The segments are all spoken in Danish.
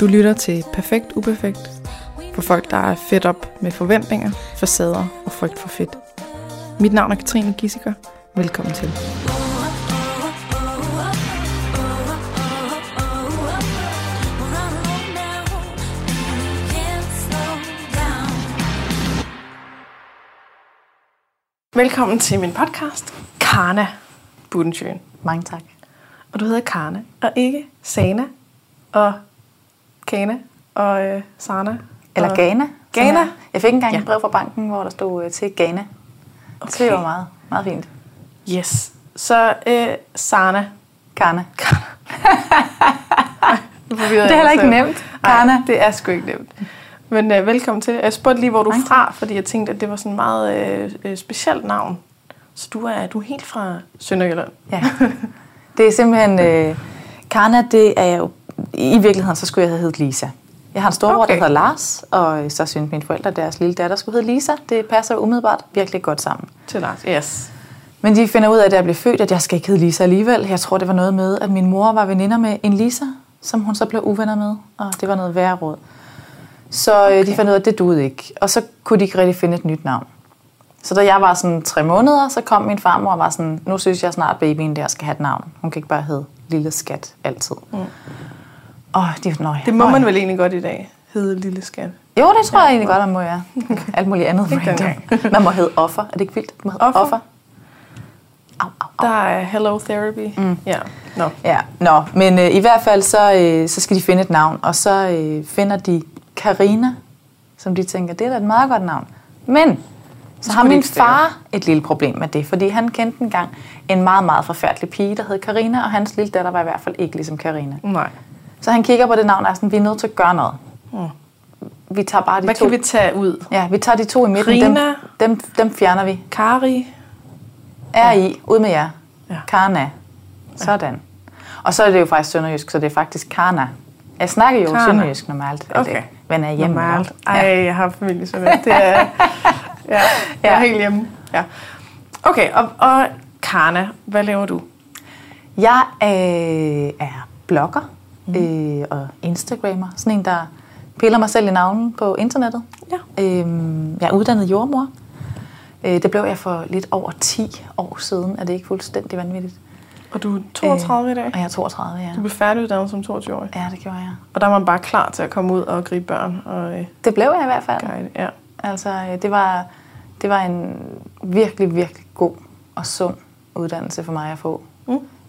Du lytter til Perfekt Uperfekt for folk, der er fedt op med forventninger, facader og frygt for fedt. Mit navn er Katrine Gissiker. Velkommen til. Velkommen til min podcast, Karna Budensjøen. Mange tak. Og du hedder Karne, og ikke Sana og Kana og øh, Sana. Eller og Ghana. Ghana? Jeg, jeg fik engang Ja. et brev fra banken, hvor der stod øh, til Ghana. Okay. Så det var meget, meget fint. Yes. Så øh, Sana. Karna. Forvirrer Det er heller ikke nemt. Karna. Det er sgu ikke nemt. Men øh, velkommen til. Jeg spurgte lige, hvor du er fra, fordi jeg tænkte, at det var sådan et meget øh, øh, specielt navn. Så du er, du er helt fra Sønderjylland. Ja. Det er simpelthen... Øh, Karna, det er jo... I virkeligheden, så skulle jeg have heddet Lisa. Jeg har en storbror, Okay. der hedder Lars, og øh, så synes mine forældre, deres lille datter skulle hedde Lisa. Det passer umiddelbart virkelig godt sammen. Til Lars. Yes. Men de finder ud af, at jeg blev født, at jeg skal ikke hedde Lisa alligevel. Jeg tror, det var noget med, at min mor var veninder med en Lisa, som hun så blev uvenner med, og det var noget værre råd. Så okay. de fandt ud af, at det duede ikke. Og så kunne de ikke rigtig finde et nyt navn. Så da jeg var sådan tre måneder, så kom min farmor og var sådan, nu synes jeg snart, babyen der skal have et navn. Hun kan ikke bare hedde Lille Skat altid. Mm. Og de, nøj, Det må nøj. man vel egentlig godt i dag. Hedde lille skat. Jo, det tror jeg egentlig godt, man må, ja. Alt muligt andet Ikke. Man må hedde offer. Er det ikke vildt? Man må Offer? offer. Au, au, au. Der er Hello Therapy. Mm. Ja. Nå. Ja, nå, men øh, i hvert fald så, øh, så skal de finde et navn, og så øh, finder de Karina, som de tænker, det er da et meget godt navn. Men så har min far et lille problem med det, fordi han kendte engang en meget, meget forfærdelig pige, der hed Karina, og hans lille datter var i hvert fald ikke ligesom Karina. Nej. Så han kigger på det navn og er sådan, vi er nødt til at gøre noget. Mm. Vi tager bare de Hvad to. kan vi tage ud? Ja, vi tager de to i midten. Rina. Dem, dem, dem fjerner vi. Kari. Er I, ud med jer. Ja. Karna. Sådan. Og så er det jo faktisk sønderjysk, så det er faktisk Karna. Jeg snakker jo Karna. sønderjysk normalt. Okay. Det, men er hjemme. Normalt. Ja. Ej, jeg har familie sådan noget. Det er, ja, jeg er Ja. helt hjemme. Ja. Okay, og, og Karna, hvad laver du? Jeg øh, er blogger øh, og Instagrammer. Sådan en, der piller mig selv i navnen på internettet. Ja. Øh, jeg er uddannet jordmor. Øh, det blev jeg for lidt over 10 år siden. Er det ikke fuldstændig vanvittigt? Og du er 32 i dag? Og jeg er 32, ja. Du blev færdiguddannet som 22-årig. Ja, det gjorde jeg. Og der er man bare klar til at komme ud og gribe børn og øh, Det blev jeg i hvert fald. guide. Ja. Altså, øh, det var, det var en virkelig, virkelig god og sund uddannelse for mig at få.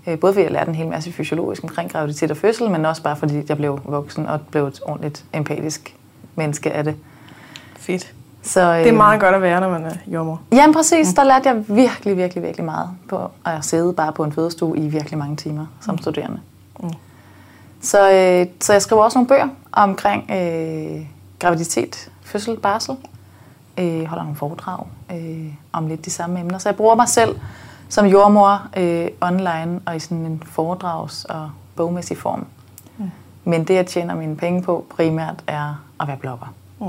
Mm. Øh, Både fordi jeg lærte en hel masse fysiologisk omkring graviditet og fødsel, men også bare fordi jeg blev voksen og blev et ordentligt empatisk menneske af det. Fedt. Så, øh, Det er meget godt at være, når man er jordmor. Jamen præcis, der lærte jeg virkelig, virkelig, virkelig meget på at sidde bare på en fødestue i virkelig mange timer som studerende. Mm. Så, øh, så jeg skriver også nogle bøger omkring øh, graviditet, fødsel, barsel. Øh, holder nogle foredrag øh, om lidt de samme emner. Så jeg bruger mig selv som jordmor øh, online og i sådan en foredrags- og bogmæssig form. Mm. Men det, jeg tjener mine penge på primært, er at være blogger. Mm.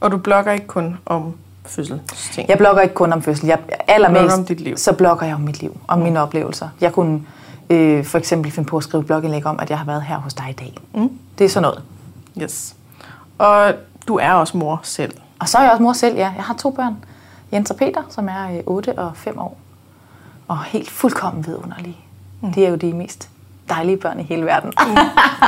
Og du blogger ikke kun om fødselsting. Jeg blogger ikke kun om fødsel. Jeg, allermest, om dit liv. Så blogger jeg om mit liv, om mine oplevelser. Jeg kunne øh, for eksempel finde på at skrive blogindlæg om, at jeg har været her hos dig i dag. Mm. Det er sådan noget. Yes. Og du er også mor selv. Og så er jeg også mor selv, ja. Jeg har to børn. Jens og Peter, som er øh, 8 og 5 år. Og helt fuldkommen vidunderlige. Mm. Det er jo de mest dejlige børn i hele verden.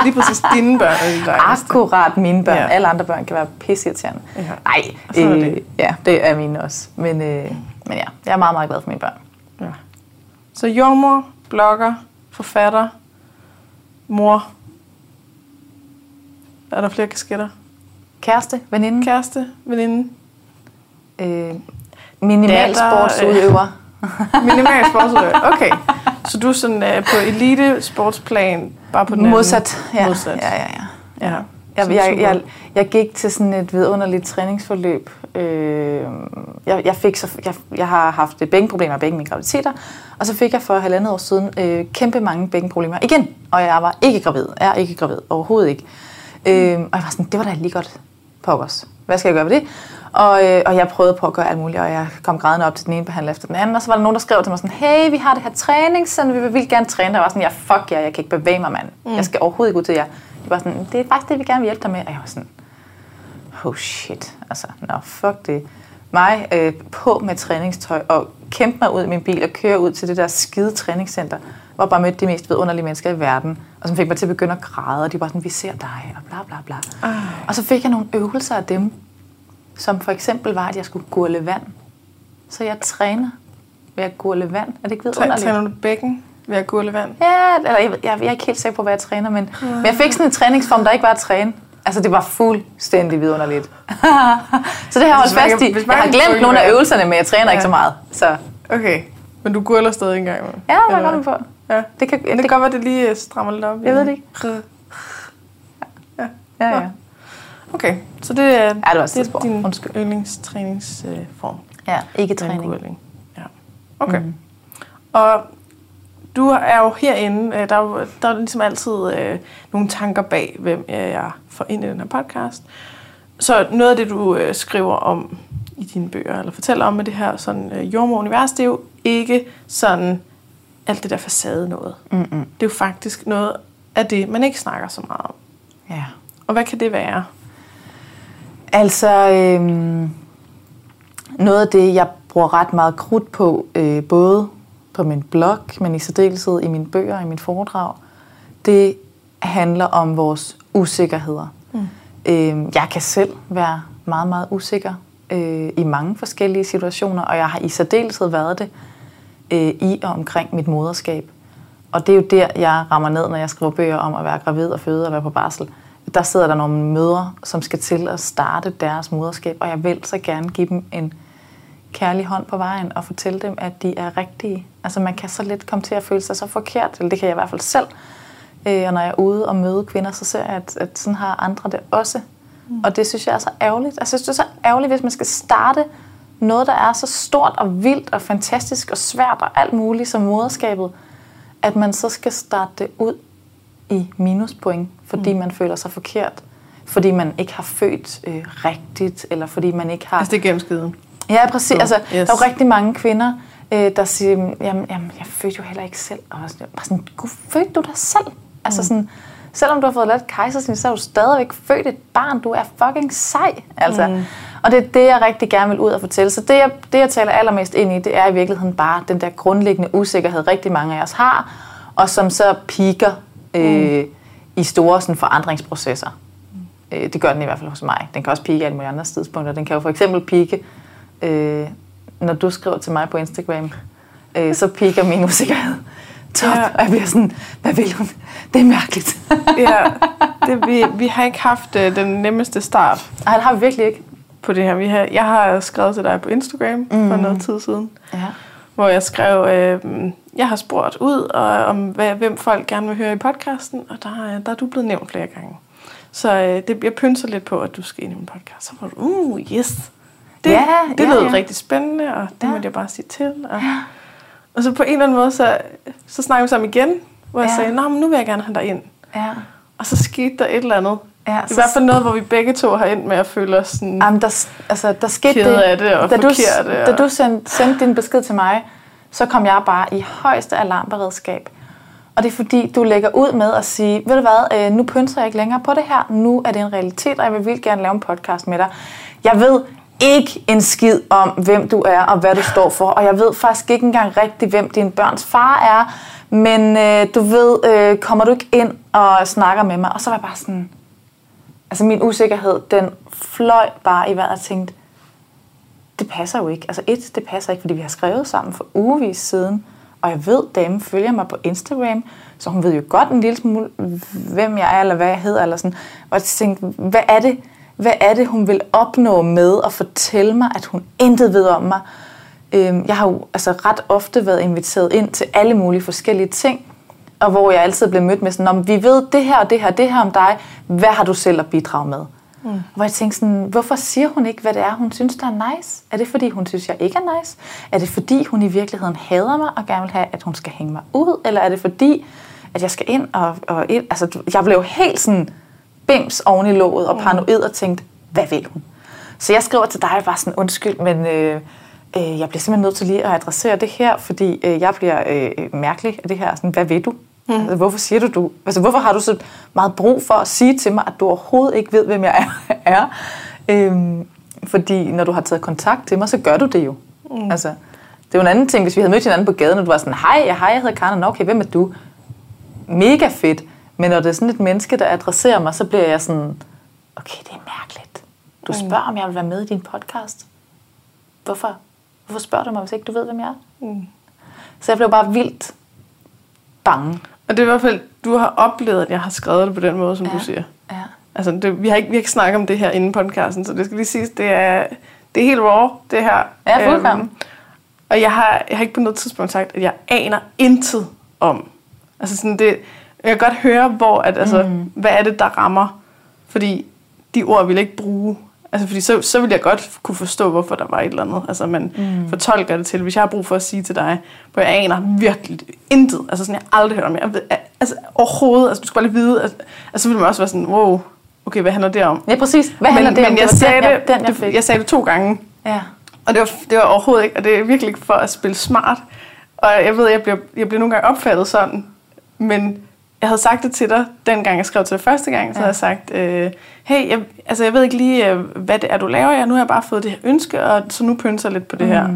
Lige præcis dine børn er de dejligste. Akkurat mine børn. Ja. Alle andre børn kan være pisseirriterende. Ja. Nej, er øh, det. ja, det er mine også. Men, øh, men ja, jeg er meget, meget glad for mine børn. Ja. Så jordmor, blogger, forfatter, mor. Er der flere kasketter? Kæreste, veninde, Kæreste, veninde, øh, minimal sportsudøver. Minimal sportsudøver. Okay. Så du er sådan uh, på elite sportsplan, bare på den anden- Modsat. Ja. Modsat. Ja, ja, ja. Ja. Jeg, jeg, jeg, jeg gik til sådan et vidunderligt træningsforløb. Øh, jeg, jeg, fik så, jeg, jeg har haft bækkenproblemer i begge mine graviditeter, og så fik jeg for halvandet år siden øh, kæmpe mange bækkenproblemer igen. Og jeg var ikke gravid. Jeg er ikke gravid. Overhovedet ikke. Øh, og jeg var sådan, det var da lige godt pokkers. Hvad skal jeg gøre ved det? Og, øh, og jeg prøvede på at gøre alt muligt, og jeg kom grædende op til den ene behandler efter den anden, og så var der nogen, der skrev til mig sådan, hey, vi har det her træningscenter, vi vil gerne træne dig. Jeg var sådan, ja, fuck jer, jeg kan ikke bevæge mig, mand. Mm. Jeg skal overhovedet ikke ud til jer. De var sådan, det er faktisk det, vi gerne vil hjælpe dig med. Og jeg var sådan, oh shit, altså, nå, fuck det. Mig øh, på med træningstøj og kæmpe mig ud i min bil og køre ud til det der skide træningscenter, hvor jeg bare mødte de mest vidunderlige mennesker i verden, og som fik mig til at begynde at græde, og de var sådan, vi ser dig, og bla bla bla. Ej. Og så fik jeg nogle øvelser af dem, som for eksempel var, at jeg skulle gurle vand. Så jeg træner ved at gurle vand. Er det ikke vidunderligt? Træner du bækken ved at gurle vand? Ja, eller jeg, jeg, jeg er ikke helt sikker på, hvad jeg træner, men, men jeg fik sådan en træningsform, der ikke var at træne. Altså, det var fuldstændig vidunderligt. så det har jeg holdt fast i. Jeg har glemt nogle af øvelserne, men jeg træner ikke Ja. så meget. Så Okay, men du gurler stadig en gang imellem? ja, der er godt hvad? på. Ja. Det kan, det det, kan godt være, det lige øh, strammer lidt op. Jeg ved det ikke. Ja. ja, ja. Okay, så det er, Ja, det var et det er din Undskyld. yndlingstræningsform. ja, ikke træning. gurling. Ja. Okay. Mm. Og du er jo herinde, øh, der er, jo, der er ligesom altid øh, nogle tanker bag, hvem øh, jeg får ind i den her podcast. Så noget af det, du øh, skriver om i dine bøger, eller fortæller om med det her sådan, øh, jordmor-univers, det er jo ikke sådan alt det der facade noget. Mm-mm. Det er jo faktisk noget af det, man ikke snakker så meget om. Ja. Og hvad kan det være? Altså, øhm, noget af det, jeg bruger ret meget krudt på, øh, både på min blog, men i særdeleshed i mine bøger i mit foredrag, det handler om vores usikkerheder. Mm. Øh, jeg kan selv være meget, meget usikker øh, i mange forskellige situationer, og jeg har i særdeleshed været det øh, i og omkring mit moderskab. Og det er jo der, jeg rammer ned, når jeg skriver bøger om at være gravid og føde og være på barsel. Der sidder der nogle mødre, som skal til at starte deres moderskab, og jeg vil så gerne give dem en kærlig hånd på vejen og fortælle dem, at de er rigtige. Altså man kan så lidt komme til at føle sig så forkert, eller det kan jeg i hvert fald selv. Øh, og når jeg er ude og møde kvinder, så ser jeg, at, at sådan har andre det også. Og det synes jeg er så ærgerligt. Altså, jeg synes, det er så ærgerligt, hvis man skal starte noget, der er så stort og vildt og fantastisk og svært og alt muligt som moderskabet, at man så skal starte det ud i minuspoint, fordi mm. man føler sig forkert. Fordi man ikke har født øh, rigtigt, eller fordi man ikke har... Altså det er gennemskiden. Ja, præcis. Så, Altså, yes. Der er jo rigtig mange kvinder, øh, der siger, jamen, jamen, jeg fødte jo heller ikke selv. Og sådan, bare sådan, fødte du dig selv? Altså Mm. sådan, selvom du har fået lavet kejsersnit, så er du stadigvæk født et barn. Du er fucking sej. Altså. Mm. Og det er det, jeg rigtig gerne vil ud og fortælle. Så det jeg, det, jeg taler allermest ind i, det er i virkeligheden bare den der grundlæggende usikkerhed, rigtig mange af os har, og som så piker øh, i store sådan, forandringsprocesser. Øh, det gør den i hvert fald hos mig. Den kan også pike alle mulige andre tidspunkter. Den kan jo for eksempel pike, øh, når du skriver til mig på Instagram, øh, så piker min usikkerhed. Top. Ja. Ja. Og jeg bliver sådan, hvad vil hun? Det er mærkeligt. Ja, det, vi, vi har ikke haft øh, den nemmeste start Nej, det har vi virkelig ikke. på det her. Vi har, jeg har skrevet til dig på Instagram mm. for noget tid siden, Ja. hvor jeg skrev, øh, jeg har spurgt ud og, om, hvad, hvem folk gerne vil høre i podcasten, og der, er- der er du blevet nævnt flere gange. Så øh, det, jeg pynser lidt på, at du skal ind i min podcast. Så var du, uh, yes. Det, Ja, det ja, lød ja. rigtig spændende, og det Ja. måtte jeg bare sige til. Og, og så på en eller anden måde, så, så snakkede vi sammen igen, hvor jeg Ja. sagde, Nå, men nu vil jeg gerne have dig ind. Ja. Og så skete der et eller andet. Ja, I hvert fald noget, hvor vi begge to har endt med at føle os sådan... Jamen, der, altså, der skete det, af det og da du, forkerte, da og- du sendte, sendte din besked til mig, så kom jeg bare i højeste alarmberedskab. Og det er fordi, du lægger ud med at sige, ved du hvad, øh, nu pynser jeg ikke længere på det her, nu er det en realitet, og jeg vil vildt gerne lave en podcast med dig. Jeg ved ikke en skid om, hvem du er og hvad du står for, og jeg ved faktisk ikke engang rigtigt, hvem din børns far er, men øh, du ved, øh, kommer du ikke ind og snakker med mig? Og så var jeg bare sådan, altså min usikkerhed, den fløj bare i vejret og tænkte, det passer jo ikke. Altså et, det passer ikke, fordi vi har skrevet sammen for ugevis siden, og jeg ved, damen følger mig på Instagram, så hun ved jo godt en lille smule, hvem jeg er, eller hvad jeg hedder, eller sådan. Og jeg tænkte, hvad er det, hvad er det, hun vil opnå med at fortælle mig, at hun intet ved om mig? Øhm, Jeg har jo altså ret ofte været inviteret ind til alle mulige forskellige ting, og hvor jeg altid blev mødt med sådan, om vi ved det her og det her det her om dig, hvad har du selv at bidrage med? Mm. Hvor jeg tænkte sådan, hvorfor siger hun ikke, hvad det er, hun synes, der er nice? Er det, fordi hun synes, jeg ikke er nice? Er det, fordi hun i virkeligheden hader mig og gerne vil have, at hun skal hænge mig ud? Eller er det fordi, at jeg skal ind og... og ind? Altså, jeg blev helt sådan bims oven i låget og paranoid og tænkte, hvad vil hun? Så jeg skriver til dig bare sådan, undskyld, men øh, øh, jeg bliver simpelthen nødt til lige at adressere det her, fordi øh, jeg bliver øh, mærkelig af det her. Sådan, hvad vil du? Mm. Altså, hvorfor siger du, du altså, hvorfor har du så meget brug for at sige til mig, at du overhovedet ikke ved, hvem jeg er? Øhm, fordi når du har taget kontakt til mig, så gør du det jo. Mm. Altså, det er jo en anden ting, hvis vi havde mødt hinanden på gaden, og du var sådan, hej, hej, jeg hedder Karen, okay, hvem er du? Mega fedt. Men når det er sådan et menneske, der adresserer mig, så bliver jeg sådan, okay, det er mærkeligt. Du mm. spørger, om jeg vil være med i din podcast. Hvorfor? Hvorfor spørger du mig, hvis ikke du ved, hvem jeg er? Mm. Så jeg blev bare vildt bange. Og det er i hvert fald, du har oplevet, at jeg har skrevet det på den måde, som ja. du siger. Ja. Altså, det, vi, har ikke, vi har ikke snakket om det her inden podcasten, så det skal lige siges, det er, det er helt raw, det her. Ja, fuldkommen. Øhm, og jeg har, jeg har ikke på noget tidspunkt sagt, at jeg aner intet om. Altså sådan det, jeg kan godt høre, hvor, at, altså, mm. hvad er det, der rammer. Fordi de ord vil jeg ikke bruge. Altså, fordi så, så vil jeg godt kunne forstå, hvorfor der var et eller andet. Altså, man mm. fortolker det til. Hvis jeg har brug for at sige til dig, hvor jeg aner virkelig intet. Altså, sådan, jeg aldrig hørt om. Jeg ved, altså, overhovedet. Altså, du skal bare lige vide. Altså, altså, så vil man også være sådan, wow, okay, hvad handler det om? Ja, præcis. Hvad handler men, det men om? Jeg, det sagde den, det, jeg, den, jeg, fik. jeg sagde det to gange. Ja. Og det var, det var overhovedet ikke, og det er virkelig ikke for at spille smart. Og jeg ved, jeg bliver, jeg bliver nogle gange opfattet sådan, men jeg havde sagt det til dig, dengang jeg skrev til dig første gang, så ja. havde jeg sagt, øh, hey, jeg, altså jeg ved ikke lige, øh, hvad det er, du laver. Jeg, nu har jeg bare fået det her ønske, og så nu pynser jeg lidt på det mm. her.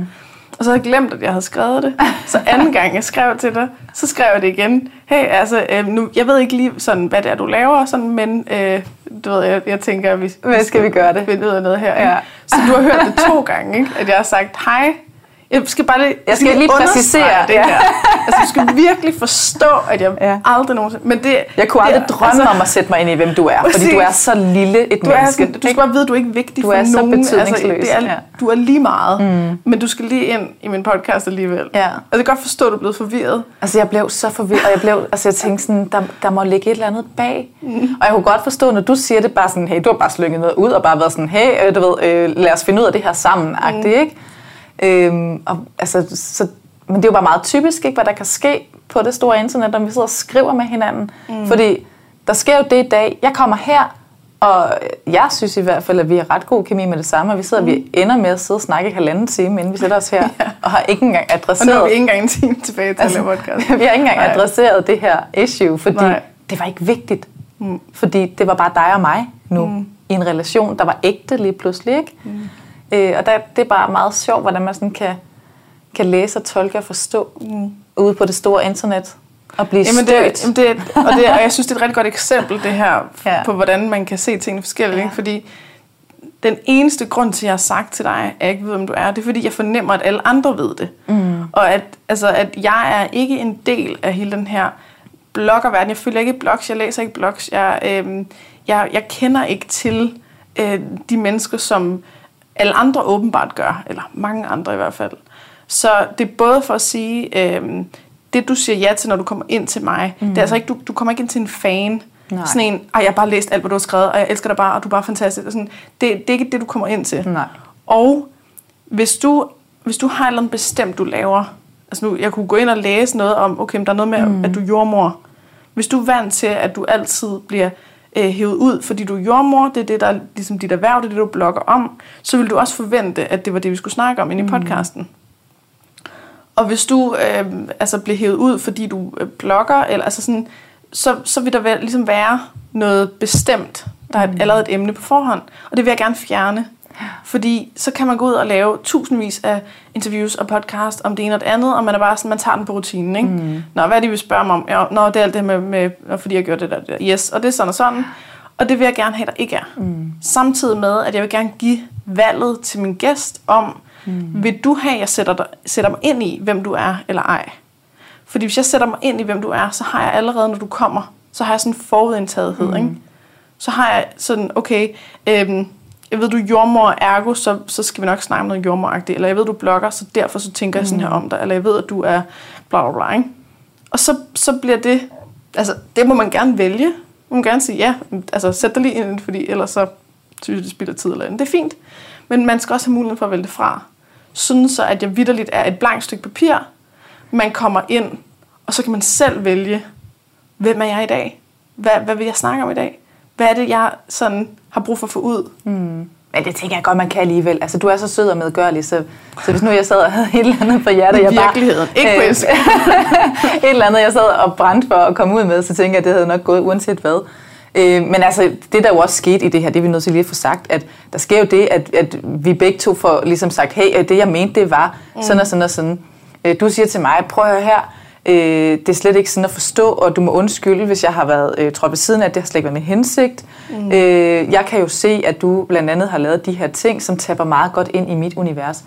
Og så havde jeg glemt, at jeg havde skrevet det. Så anden gang, jeg skrev til dig, så skrev jeg det igen. Hey, altså, øh, nu, jeg ved ikke lige, sådan, hvad det er, du laver, sådan, men øh, du ved, jeg, jeg tænker, at vi hvad skal vi gøre det? finde ud af noget her. Ja. Så du har hørt det to gange, ikke? at jeg har sagt, hej, jeg skal bare lige, jeg skal lige præcisere det her. altså, du skal virkelig forstå, at jeg ja. aldrig nogensinde... Men det, jeg kunne aldrig det, drømme altså, om at sætte mig ind i, hvem du er, præcis. fordi du er så lille et du menneske. Er, du skal bare vide, at du er ikke vigtig du for er nogen. Så altså, det er, ja. Du er lige meget, mm. men du skal lige ind i min podcast alligevel. Ja. Altså, jeg kan godt forstå, at du er blevet forvirret. Altså, jeg blev så forvirret, og jeg, blev, altså, jeg tænkte sådan, der, der må ligge et eller andet bag. Mm. Og jeg kunne godt forstå, når du siger det bare sådan, hey, du har bare slynget noget ud, og bare været sådan, hey, du ved, øh, lad os finde ud af det her sammen, mm. ikke? Øhm, og, altså, så, men det er jo bare meget typisk, ikke, hvad der kan ske på det store internet, når vi sidder og skriver med hinanden. Mm. Fordi der sker jo det i dag. Jeg kommer her, og jeg synes i hvert fald, at vi har ret god kemi med det samme, og vi sidder, mm. vi ender med at sidde og snakke i halvanden time, inden vi sætter os her, ja. og har ikke engang adresseret... Og nu er vi ikke engang en time tilbage til altså, podcast. vi har ikke engang Nej. adresseret det her issue, fordi Nej. det var ikke vigtigt. Mm. Fordi det var bare dig og mig nu, mm. i en relation, der var ægte lige pludselig, ikke? Mm. Øh, og der, det er bare meget sjovt, hvordan man sådan kan, kan læse og tolke og forstå mm. ude på det store internet og blive jamen det, jamen det, og, det, og jeg synes, det er et rigtig godt eksempel, det her, ja. på hvordan man kan se tingene forskelligt. Ja. Fordi den eneste grund til, at jeg har sagt til dig, at jeg ikke ved, hvem du er, det er, fordi jeg fornemmer, at alle andre ved det. Mm. Og at, altså, at jeg er ikke en del af hele den her bloggerverden. Jeg følger ikke blogs, jeg læser ikke blogs. Jeg, øh, jeg, jeg kender ikke til øh, de mennesker, som alle andre åbenbart gør, eller mange andre i hvert fald. Så det er både for at sige, øh, det du siger ja til, når du kommer ind til mig, mm. det er altså ikke, du, du kommer ikke ind til en fan, Nej. sådan en, ej, jeg har bare læst alt, hvad du har skrevet, og jeg elsker dig bare, og du er bare fantastisk. Og sådan, det, det er ikke det, du kommer ind til. Nej. Og hvis du, hvis du har noget bestemt, du laver, altså nu, jeg kunne gå ind og læse noget om, okay, der er noget med, mm. at du er jordmor. Hvis du er vant til, at du altid bliver øh, hævet ud, fordi du er jordmor, det er det, der er ligesom dit erhverv, det er det, du blogger om, så vil du også forvente, at det var det, vi skulle snakke om inde i mm. podcasten. Og hvis du øh, altså bliver hævet ud, fordi du øh, blogger, eller altså sådan, så, så vil der vel, ligesom være noget bestemt, der er mm. allerede et emne på forhånd, og det vil jeg gerne fjerne. Fordi så kan man gå ud og lave tusindvis af interviews og podcast om det ene og det andet, og man er bare sådan, man tager den på rutinen, ikke? Mm. Nå, hvad er det, vi spørger mig om? Ja, nå, det er alt det med, med fordi jeg gjorde det der, det der. Yes, og det er sådan og sådan. Og det vil jeg gerne have, der ikke er. Mm. Samtidig med, at jeg vil gerne give valget til min gæst om, mm. vil du have, at jeg sætter, dig, sætter mig ind i, hvem du er eller ej? Fordi hvis jeg sætter mig ind i, hvem du er, så har jeg allerede, når du kommer, så har jeg sådan en forudindtagethed, mm. ikke? Så har jeg sådan, okay, øhm, jeg ved, du er jordmor, ergo, så, så skal vi nok snakke om noget jordmoragtigt. Eller jeg ved, du blogger, så derfor så tænker mm. jeg sådan her mm. om dig. Eller jeg ved, at du er bla bla bla. Ikke? Og så, så bliver det, altså det må man gerne vælge. Man må gerne sige, ja, altså sæt dig lige ind, fordi ellers så synes jeg, det spilder tid eller andet. Det er fint. Men man skal også have mulighed for at vælge det fra. Sådan så, at jeg vidderligt er et blankt stykke papir. Man kommer ind, og så kan man selv vælge, hvem er jeg i dag? Hvad, hvad vil jeg snakke om i dag? Hvad er det, jeg sådan har brug for at få ud? Mm. Men det tænker jeg godt, man kan alligevel. Altså, du er så sød og medgørlig, så, så hvis nu jeg sad og havde et eller andet på hjertet, jeg bare... ikke Instagram. et eller andet, jeg sad og brændte for at komme ud med, så tænker jeg, at det havde nok gået uanset hvad. Øh, men altså, det der jo også skete i det her, det er vi nødt til lige at få sagt, at der sker jo det, at, at vi begge to får ligesom sagt, hey, det jeg mente, det var sådan og sådan og sådan. Øh, du siger til mig, prøv at høre her, øh, det er slet ikke sådan at forstå, og du må undskylde, hvis jeg har været øh, trådt ved siden af, det har slet ikke været min hensigt. Mm. Øh, jeg kan jo se, at du blandt andet har lavet de her ting, som tapper meget godt ind i mit univers.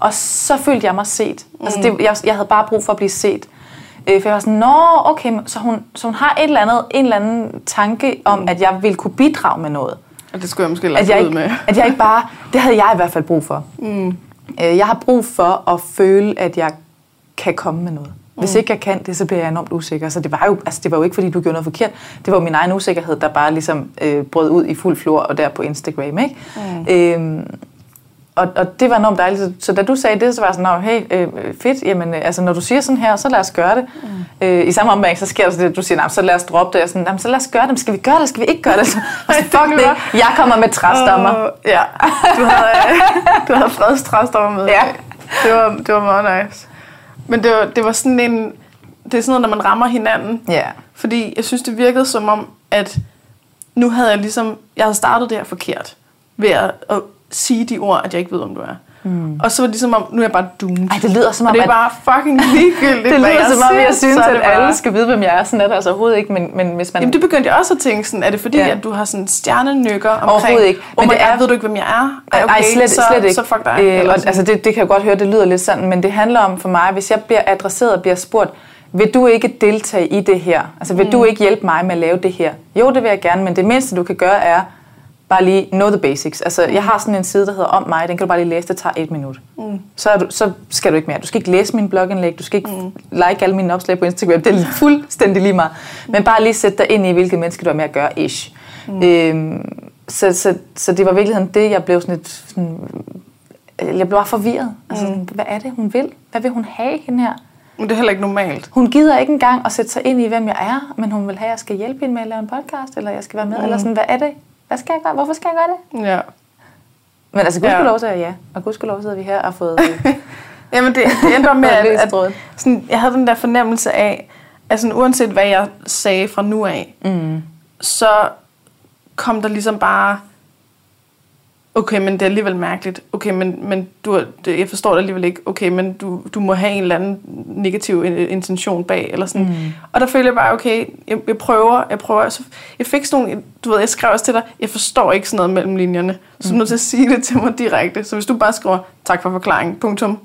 Og så følte jeg mig set. Mm. Altså det, jeg, jeg havde bare brug for at blive set. Øh, for jeg var sådan, nå, okay, så hun, så hun har et eller andet, en eller anden tanke om, mm. at jeg ville kunne bidrage med noget. Og det skulle jeg måske At lade jeg, ud ikke, med. at jeg ikke bare, det havde jeg i hvert fald brug for. Mm. Øh, jeg har brug for at føle, at jeg kan komme med noget. Hvis ikke jeg kan det, så bliver jeg enormt usikker. Så det var jo, altså det var jo ikke, fordi du gjorde noget forkert. Det var min egen usikkerhed, der bare ligesom øh, brød ud i fuld flor og der på Instagram. Ikke? Mm. Øhm, og, og det var enormt dejligt. Så, så da du sagde det, så var jeg sådan, hey, øh, fedt, jamen, øh, altså, når du siger sådan her, så lad os gøre det. Mm. Øh, I samme omgang, så sker der så det, du siger, så lad os droppe det. Jeg er sådan, så lad os gøre det. Men skal vi gøre det, skal vi ikke gøre det? Så, og så, fuck det, jeg kommer med træstommer. Uh, ja, du havde, du havde fredstræstommer med. Ja. Det var, det var meget nice. Men det var, det var sådan en... Det er sådan noget, når man rammer hinanden. Ja. Fordi jeg synes, det virkede som om, at nu havde jeg ligesom... Jeg havde startet det her forkert. Ved at, at sige de ord, at jeg ikke ved, om du er. Mm. Og så var det ligesom om, nu er jeg bare doomed. Ej, det lyder som og om, det er bare fucking ligegyldigt, Det lyder jeg som om, jeg synes, at bare- alle skal vide, hvem jeg er. Sådan er det altså overhovedet ikke. Men, men hvis man... Jamen det begyndte jeg også at tænke sådan, er det fordi, Ja. at du har sådan stjernenykker omkring, Overhovedet ikke. Men Men det er, ved du ikke, hvem jeg er? Ej, Ej, slet, så, slet ikke. Så fuck dig. Øh, og, altså det, det kan jeg godt høre, det lyder lidt sådan, men det handler om for mig, hvis jeg bliver adresseret og bliver spurgt, vil du ikke deltage i det her? Altså vil mm. du ikke hjælpe mig med at lave det her? Jo, det vil jeg gerne, men det mindste du kan gøre er bare lige know the basics. Altså jeg har sådan en side, der hedder om mig, den kan du bare lige læse, det tager et minut. Mm. Så, er du, så skal du ikke mere. Du skal ikke læse mine blogindlæg, du skal ikke mm. like alle mine opslag på Instagram, det er fuldstændig lige meget. Men bare lige sætte dig ind i, hvilket menneske du er med at gøre, ish. Mm. Øhm, så, så, så det var virkeligheden det, jeg blev sådan lidt... Sådan, jeg blev bare forvirret. Altså, mm. hvad er det, hun vil? Hvad vil hun have, hende her? Men det er heller ikke normalt. Hun gider ikke engang at sætte sig ind i, hvem jeg er, men hun vil have, at jeg skal hjælpe hende med at lave en podcast, eller jeg skal være med, mm. eller sådan, hvad er det? Hvad skal jeg gøre? Hvorfor skal jeg gøre det? Ja. Men altså, Ja. gudskelov så er ja, og gudskelov så er vi her og har fået... Jamen det, det ændrer med, at, at tråden. sådan, jeg havde den der fornemmelse af, at sådan, uanset hvad jeg sagde fra nu af, mm. så kom der ligesom bare, okay, men det er alligevel mærkeligt. Okay, men, men du, det, jeg forstår det alligevel ikke. Okay, men du, du må have en eller anden negativ in- intention bag. Eller sådan. Mm. Og der følte jeg bare, okay, jeg, jeg prøver, jeg prøver. Så jeg fik sådan nogle, du ved, jeg skrev også til dig, jeg forstår ikke sådan noget mellem linjerne. Så du er nødt til at sige det til mig direkte. Så hvis du bare skriver, tak for forklaringen, punktum,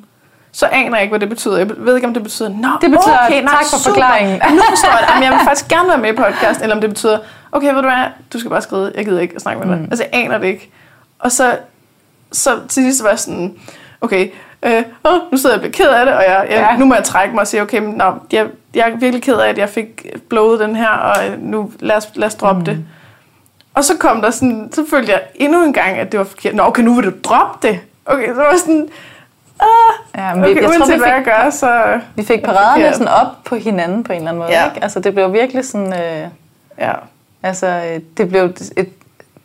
så aner jeg ikke, hvad det betyder. Jeg ved ikke, om det betyder, Nå, Det betyder, okay, nej, tak for super. forklaringen. Nu forstår jeg det. Jamen, jeg vil faktisk gerne være med i podcast, eller om det betyder, okay, ved du hvad, du skal bare skrive, jeg gider ikke at snakke med dig. Mm. Altså, jeg aner det ikke. Og så, så til sidst var jeg sådan, okay, øh, åh, nu sidder jeg og bliver ked af det, og jeg, jeg, Ja. nu må jeg trække mig og sige, okay, men, nå, jeg, jeg er virkelig ked af, at jeg fik blået den her, og øh, nu lad os, lad os droppe mm. det. Og så kom der sådan, så følte jeg endnu en gang, at det var forkert. Nå, okay, nu vil du droppe det. Okay, så var jeg sådan, ah, Ja, men vi- okay, jeg tror, vi hvad fik- jeg gør, så... vi fik er paraderne sådan op på hinanden på en eller anden måde. Ja. Ikke? Altså, det blev virkelig sådan... Øh, Ja. altså, øh, det blev et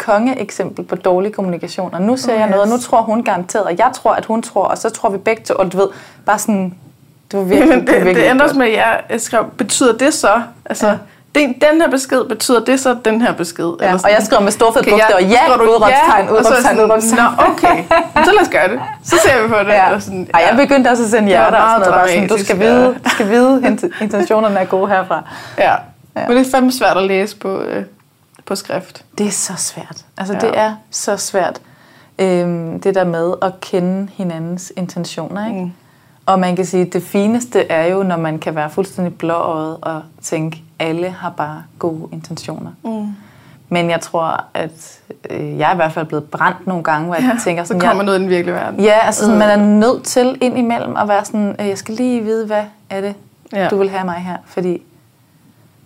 kongeeksempel på dårlig kommunikation. Og nu ser jeg Yes. noget, og nu tror hun garanteret, og jeg tror, at hun tror, og så tror vi begge to, og du ved, bare sådan... Det var virkelig, Men det, virkelig det ændres godt. med, at jeg jeg skrev, betyder det så? Altså, Ja. ja. den, den her besked, betyder det så den her besked? Ja, og jeg skriver med storfed Okay, bogstaver, ja, du er jeg udråbstegn, sådan, udråbstegn. Nå, okay. Så lad os gøre det. Så ser vi på det. Ja. Og sådan, Ej, jeg begyndte også at sende Det hjerter og sådan noget. Bare sådan, du skal ja. vide, du skal vide, int- intentionerne er gode herfra. Ja. Ja. ja. Men det er fandme svært at læse på, øh, på skrift. Det er så svært. Altså, Ja. det er så svært. Øhm, det der med at kende hinandens intentioner, ikke? Mm. Og man kan sige, at det fineste er jo, når man kan være fuldstændig blåøjet og tænke, alle har bare gode intentioner. Mm. Men jeg tror, at øh, jeg er i hvert fald blevet brændt nogle gange, hvor jeg tænker så sådan, kommer jeg, noget i den virkelige verden. Ja, altså sådan, man er nødt til ind imellem at være sådan, øh, jeg skal lige vide, hvad er det, Ja. du vil have mig her, fordi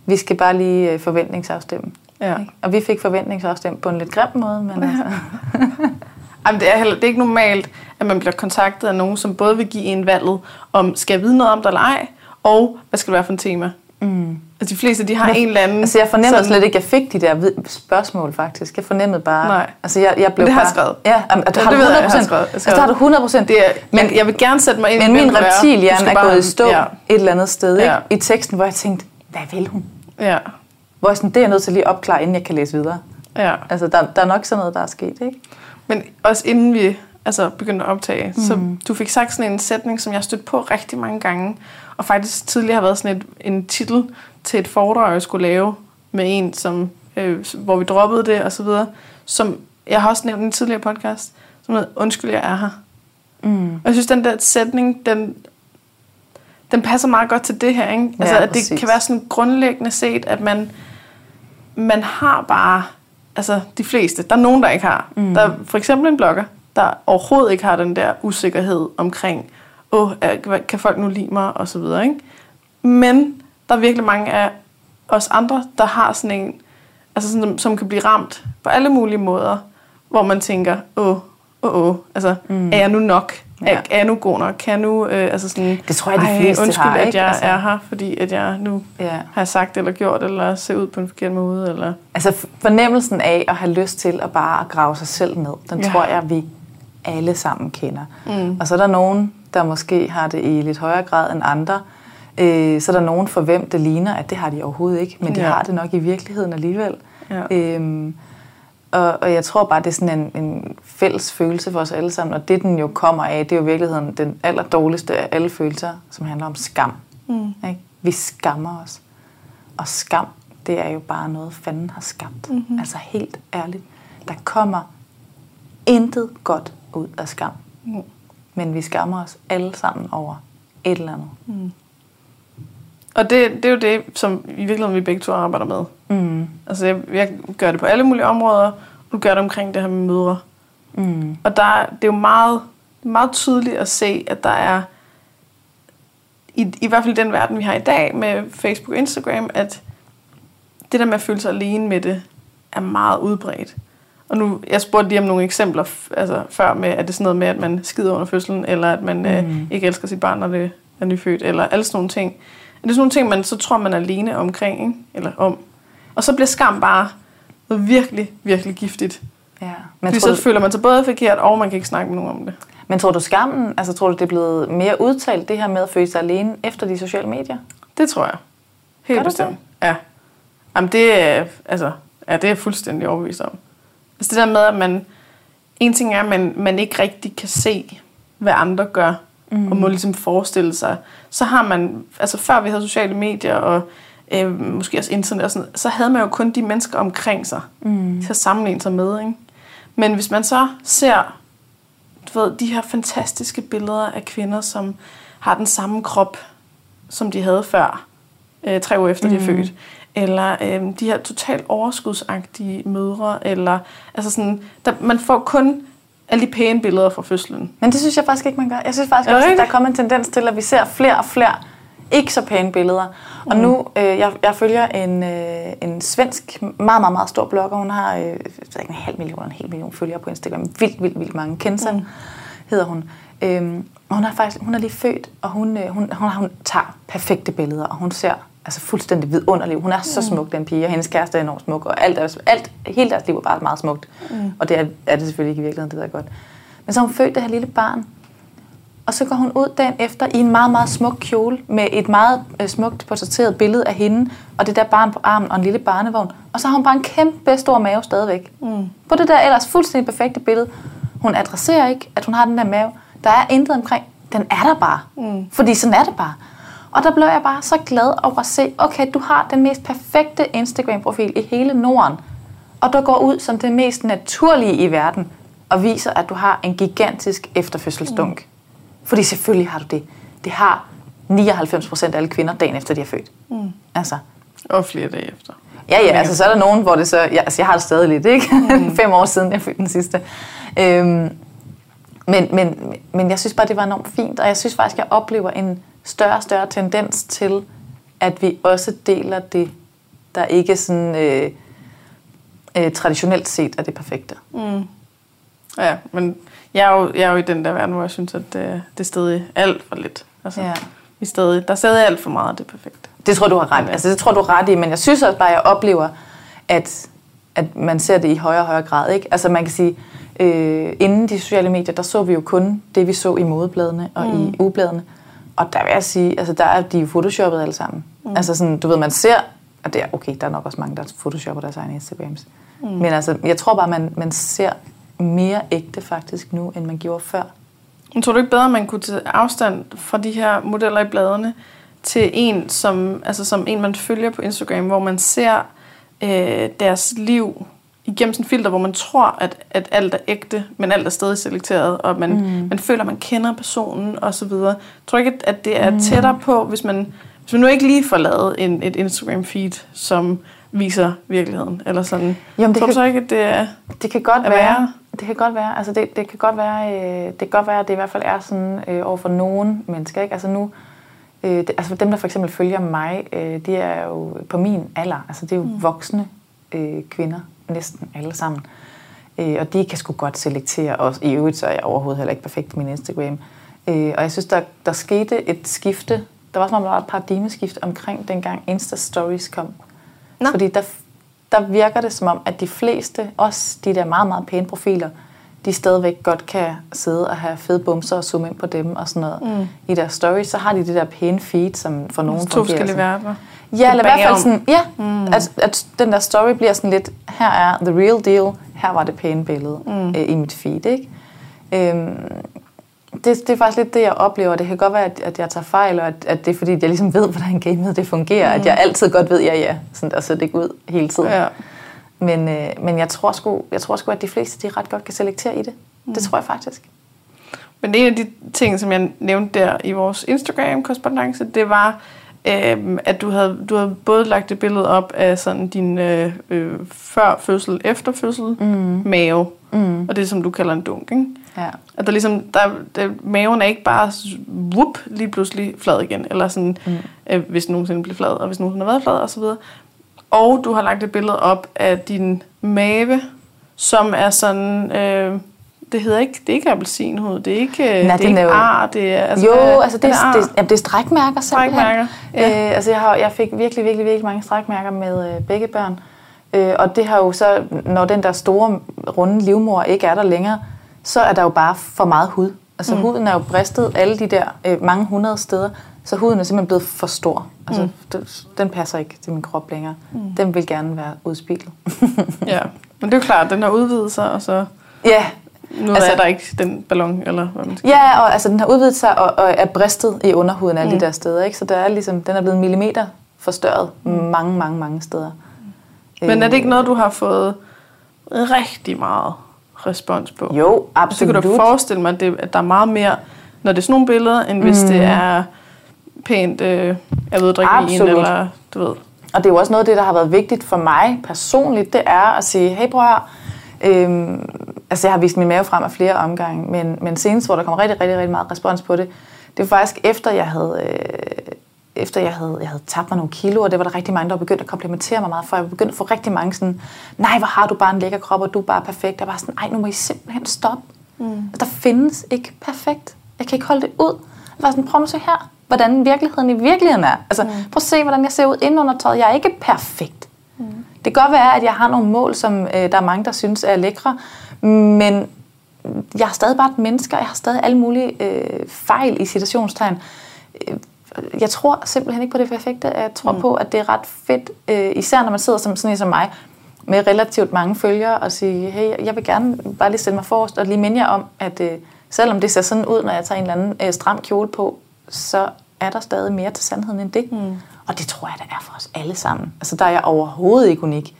vi skal bare lige øh, forventningsafstemme. Ja. Og vi fik forventningsafstemt på en lidt grim måde, men altså, Jamen, det, er heller, det er ikke normalt, at man bliver kontaktet af nogen, som både vil give en valget om, skal jeg vide noget om dig eller ej, og hvad skal det være for en tema? mm, Altså de fleste, de har en eller anden... Altså jeg fornemmede sådan, slet ikke, at jeg fik de der spørgsmål faktisk. Jeg fornemmede bare... Nej. Altså jeg, jeg blev Men det har jeg bare... skrevet. Ja, jamen, det, Ja, har det du jeg, 100 jeg har skrevet. Jeg har Altså det har du 100 procent. Det men jeg vil gerne sætte mig ind i Men min du er. Du reptilhjerne er gået i stå Ja. et eller andet sted ikke? Ja. i teksten, hvor jeg tænkte, hvad vil hun? Ja. Hvor jeg sådan, det er jeg nødt til lige at opklare, inden jeg kan læse videre. ja. Altså der, der er nok sådan noget, der er sket, ikke? Men også inden vi altså, begyndte at optage, mm. så du fik sagt sådan en sætning, som jeg stødt på rigtig mange gange, og faktisk tidligere har været sådan et, en titel til et foredrag, jeg skulle lave med en, som, øh, hvor vi droppede det og så videre, som jeg har også nævnt i en tidligere podcast, som hedder, undskyld, jeg er her. Mm. Og jeg synes, den der sætning, den, den passer meget godt til det her. Ikke? Altså, Ja, at det kan være sådan grundlæggende set, at man, man har bare, altså de fleste, der er nogen, der ikke har. Mm. Der er for eksempel en blogger, der overhovedet ikke har den der usikkerhed omkring, åh, oh, kan folk nu lide mig, og så videre. Ikke? Men der er virkelig mange af os andre, der har sådan en, altså sådan, som, som kan blive ramt på alle mulige måder, hvor man tænker, åh, åh, åh, altså, mm. er jeg nu nok? Ja. Er, er jeg nu god nok? Kan jeg nu, øh, altså sådan, Det tror jeg, de "Ej, fleste undskyld, har, at ikke? jeg Altså- er her, fordi at jeg nu Ja. har sagt eller gjort, eller ser ud på en forkert måde, eller... Altså fornemmelsen af at have lyst til at bare at grave sig selv ned, den ja. tror jeg, vi alle sammen kender. Mm. Og så er der nogen, der måske har det i lidt højere grad end andre. Øh, så er der nogen for hvem det ligner, at det har de overhovedet ikke, men de Ja. har det nok i virkeligheden alligevel. Ja. Øhm, og, og jeg tror bare, det er sådan en, en fælles følelse for os alle sammen, og det den jo kommer af, det er jo i virkeligheden den aller dårligste af alle følelser, som handler om skam. Mm. Ikke? Vi skammer os. Og skam, det er jo bare noget, fanden har skabt. Mhm. Mm-hmm. Altså helt ærligt. Der kommer intet godt ud af skam. Mm. Men vi skammer os alle sammen over et eller andet. Og det, det er jo det, som i virkeligheden vi begge to arbejder med. Mm. Altså, jeg, jeg gør det på alle mulige områder, og du gør det omkring det her med mødre. Mm. Og der, det er jo meget, meget tydeligt at se, at der er, i, i hvert fald i den verden, vi har i dag med Facebook og Instagram, at det der med at føle sig alene med det, er meget udbredt. Og nu, jeg spurgte lige om nogle eksempler altså, før med, at det sådan noget med, at man skider under fødslen, eller at man mm. øh, ikke elsker sit barn, når det er nyfødt, eller alle sådan nogle ting. Det er sådan nogle ting, man så tror, man er alene omkring, ikke? eller om. Og så bliver skam bare noget virkelig, virkelig giftigt. Ja. Men, Fordi tror, så føler man sig både forkert, og man kan ikke snakke med nogen om det. men tror du skammen, altså tror du, det er blevet mere udtalt, det her med at føle sig alene efter de sociale medier? Det tror jeg. Helt Gør du bestemt. Ja. Jamen det er, altså, ja, det er jeg fuldstændig overbevist om. Altså det der med, at man... En ting er, at man, man ikke rigtig kan se, hvad andre gør, mm. og må ligesom forestille sig. Så har man, altså før vi havde sociale medier, og øh, måske også internet og sådan så havde man jo kun de mennesker omkring sig, mm. til at sammenligne sig med. Ikke? Men hvis man så ser du ved, de her fantastiske billeder af kvinder, som har den samme krop, som de havde før, øh, tre uger efter mm. de er født. Eller øh, de her totalt overskudsagtige mødre. Eller, altså sådan, der, man får kun alle de pæne billeder fra fødslen. Men det synes jeg faktisk ikke, man gør. Jeg synes faktisk, også, at der er kommet en tendens til, at vi ser flere og flere ikke så pæne billeder. Og nu, øh, jeg, jeg følger en, øh, en svensk, meget, meget, meget stor blogger. Hun har øh, en halv million, en hel million følgere på Instagram. Vildt, vildt, vildt mange. Kenza mm. hedder hun. Øhm, og hun er faktisk hun er lige født, og hun, øh, hun, hun, hun tager perfekte billeder, og hun ser altså fuldstændig vidunderlig. Hun er så smuk, den pige, og hendes kæreste er enormt smuk, og alt, er- alt, hele deres liv er bare meget smukt. Mm. Og det er, er det selvfølgelig ikke i virkeligheden, det ved jeg godt. Men så har hun født det her lille barn, og så går hun ud dagen efter i en meget, meget smuk kjole med et meget øh, smukt portrætteret billede af hende, og det der barn på armen og en lille barnevogn. Og så har hun bare en kæmpe stor mave stadigvæk. Mm. På det der ellers fuldstændig perfekte billede. Hun adresserer ikke, at hun har den der mave. Der er intet omkring. Den er der bare. Mm. Fordi sådan er det bare. Og der blev jeg bare så glad over at se, okay, du har den mest perfekte Instagram-profil i hele Norden. Og du går ud som det mest naturlige i verden og viser, at du har en gigantisk efterfødselsdunk. Mm. Fordi selvfølgelig har du det. Det har 99 procent af alle kvinder dagen efter, de er født. Mm. Altså, Og flere dage efter. ja, ja, altså så er der nogen, hvor det så... Ja, altså, jeg har det stadig lidt, ikke? Mm. Fem år siden, jeg fødte den sidste. Øhm, men, men, men jeg synes bare, det var enormt fint, og jeg synes faktisk, jeg oplever en større og større tendens til, at vi også deler det, der ikke sådan øh, øh, traditionelt set er det perfekte. Mm. Ja, men jeg er, jo, jeg er jo i den der verden, hvor jeg synes, at det, det er stadig alt for lidt. Altså, Ja. vi stadig, der er stadig alt for meget af det perfekte. Det tror du har ret. Altså, det tror du har ret i, men jeg synes også bare, at jeg oplever, at, at man ser det i højere og højere grad. Ikke? Altså man kan sige, øh, inden de sociale medier, der så vi jo kun det, vi så i modebladene og mm. i ugebladene. Og der vil jeg sige, altså der er de photoshoppet alle sammen. Mm. Altså sådan, du ved, man ser, og det er, okay, der er nok også mange, der photoshopper deres egne Instagrams. Mm. Men altså, jeg tror bare, man, man ser mere ægte faktisk nu, end man gjorde før. Men tror du ikke bedre, at man kunne tage afstand fra de her modeller i bladene til en, som, altså som en, man følger på Instagram, hvor man ser øh, deres liv igennem sådan en filter, hvor man tror, at, at alt er ægte, men alt er stadig selekteret, og man, mm. man føler, at man kender personen og så videre. Tror ikke, at det er mm. tættere på, hvis man, hvis man nu ikke lige får lavet en, et Instagram-feed, som viser virkeligheden, eller sådan. Jamen, det tror du så ikke, at det er Det kan godt være. være. Det kan godt være. Altså, det, det kan godt være, øh, det kan godt være, at det i hvert fald er sådan øh, over for nogle mennesker. Ikke? Altså nu, øh, det, altså dem, der for eksempel følger mig, øh, de er jo på min alder. Altså det er jo mm. voksne øh, kvinder, næsten alle sammen. Øh, og de kan sgu godt selektere, og i øvrigt så er jeg overhovedet heller ikke perfekt på min Instagram. Øh, og jeg synes, der, der skete et skifte. Der var som om, der var et paradigmeskift omkring dengang Insta-stories kom. Nå. Fordi der, der virker det som om, at de fleste, også de der meget, meget pæne profiler, de stadigvæk godt kan sidde og have fede bumser og zoome ind på dem og sådan noget. Mm. I deres stories, så har de det der pæne feed, som for nogen fungerer. To forskellige verdener. Ja, eller i hvert fald sådan, ja, mm. at, at den der story bliver sådan lidt, her er the real deal, her var det pæne billede mm. øh, i mit feed, ikke? Øhm, det, det er faktisk lidt det, jeg oplever. Det kan godt være, at, at jeg tager fejl, og at, at det er fordi, jeg ligesom ved, hvordan gamet det fungerer. Mm. At jeg altid godt ved, ja, ja, sådan der ser det ikke ud hele tiden. Ja. Men, øh, men jeg tror sgu, jeg tror sgu, at de fleste de ret godt kan selektere i det. Mm. Det tror jeg faktisk. Men en af de ting, som jeg nævnte der i vores Instagram-korrespondence, det var, øh, at du havde, du havde både lagt et billede op af sådan din øh, øh, før fødsel, efter fødsel, mm. mave, mm. og det som du kalder en dunk, ikke? Ja. At der ligesom, der, der, maven er ikke bare whoop, lige pludselig flad igen, eller sådan, mm. øh, hvis nogensinde bliver flad, og hvis nogensinde har været flad, og så videre. Og du har lagt et billede op af din mave, som er sådan... Øh, det hedder ikke, det er ikke appelsinhud, det er ikke, Nej, det er ikke jo, ar, det er... Altså, jo, altså det, er, det, det, det er strækmærker simpelthen. Strækmærker, ja. øh, altså jeg, har, jeg fik virkelig, virkelig, virkelig mange strækmærker med øh, begge børn. Øh, og det har jo så, når den der store, runde livmor ikke er der længere, så er der jo bare for meget hud. Altså mm. huden er jo bristet alle de der øh, mange hundrede steder, så huden er simpelthen blevet for stor. Altså, mm. den, den passer ikke til min krop længere. Mm. Den vil gerne være udspillet. ja, men det er jo klart, den har udvidet sig, og så... Ja, nu altså, er der ikke den ballon, eller hvad man skal Ja, og altså, den har udvidet sig og, og er bristet i underhuden alle mm. de der steder. Ikke? Så der er ligesom, den er blevet millimeter forstørret mm. mange, mange, mange steder. Men er det ikke noget, du har fået rigtig meget respons på? Jo, absolut. Så kan du forestille mig, at, det, at der er meget mere, når det er sådan nogle billeder, end hvis mm. det er pænt, øh, jeg ved, drikke vin, eller du ved. Og det er jo også noget af det, der har været vigtigt for mig personligt, det er at sige, hey bror, øhm, altså jeg har vist min mave frem af flere omgange, men, men senest, hvor der kom rigtig, rigtig, rigtig meget respons på det, det var faktisk efter, jeg havde, øh, efter jeg havde, jeg havde tabt mig nogle kilo, og det var der rigtig mange, der begyndte at komplimentere mig meget for. Jeg begyndte at få rigtig mange sådan, nej, hvor har du bare en lækker krop, og du er bare perfekt. Jeg var sådan, ej, nu må I simpelthen stoppe. Mm. Der findes ikke perfekt. Jeg kan ikke holde det ud. Jeg var sådan, prøv nu at se her, hvordan virkeligheden i virkeligheden er. Altså, mm. prøv at se, hvordan jeg ser ud inden under tøjet. Jeg er ikke perfekt. Mm. Det kan godt være, at jeg har nogle mål, som øh, der er mange, der synes er lækre, men jeg er stadig bare et menneske, og jeg har stadig alle mulige øh, fejl i situationstegn. Øh, jeg tror simpelthen ikke på det perfekte. Jeg tror mm. på, at det er ret fedt, øh, især når man sidder som sådan en som mig, med relativt mange følgere, og sige, hey, jeg vil gerne bare lige stille mig forrest, og lige minde jer om, at øh, selvom det ser sådan ud, når jeg tager en eller anden øh, stram kjole på, så er der stadig mere til sandheden end det. Mm. Og det tror jeg, der er for os alle sammen. Altså, der er jeg overhovedet ikke unik.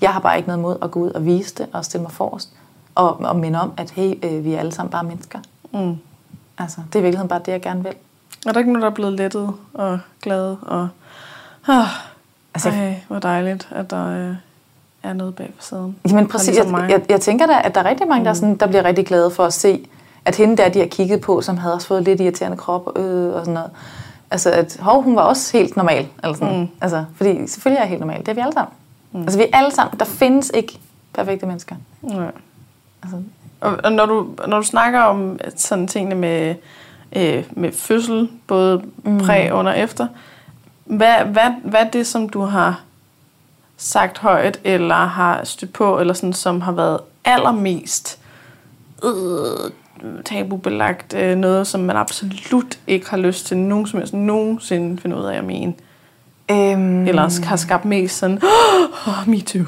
Jeg har bare ikke noget mod at gå ud og vise det og stille mig forrest. Og, og minde om, at hey, øh, vi er alle sammen bare mennesker. Mm. Altså, det er i virkeligheden bare det, jeg gerne vil. Er der ikke nogen, der er blevet lettet og glad? Og, ah, altså, ej, hvor dejligt, at der øh, er noget bag siden. Jamen præcis. Ligesom jeg, jeg, jeg tænker da, at der er rigtig mange, mm. der, sådan, der bliver rigtig glade for at se, at hende der, de har kigget på, som havde også fået lidt irriterende krop øh, og sådan noget. Altså, at hov, hun var også helt normal. Eller sådan. Mm. Altså, fordi selvfølgelig er jeg helt normal. Det er vi alle sammen. Mm. Altså, vi er alle sammen. Der findes ikke perfekte mennesker. Ja. Altså. Og, og når, du, når du snakker om sådan tingene med, øh, med fødsel, både præ, mm. under og efter, hvad, hvad, hvad er det, som du har sagt højt, eller har stødt på, eller sådan, som har været allermest øh, tabubelagt, øh, noget, som man absolut ikke har lyst til nogen som helst nogensinde finde ud af at mene? Øhm, Eller har skabt mest sådan, oh, me too.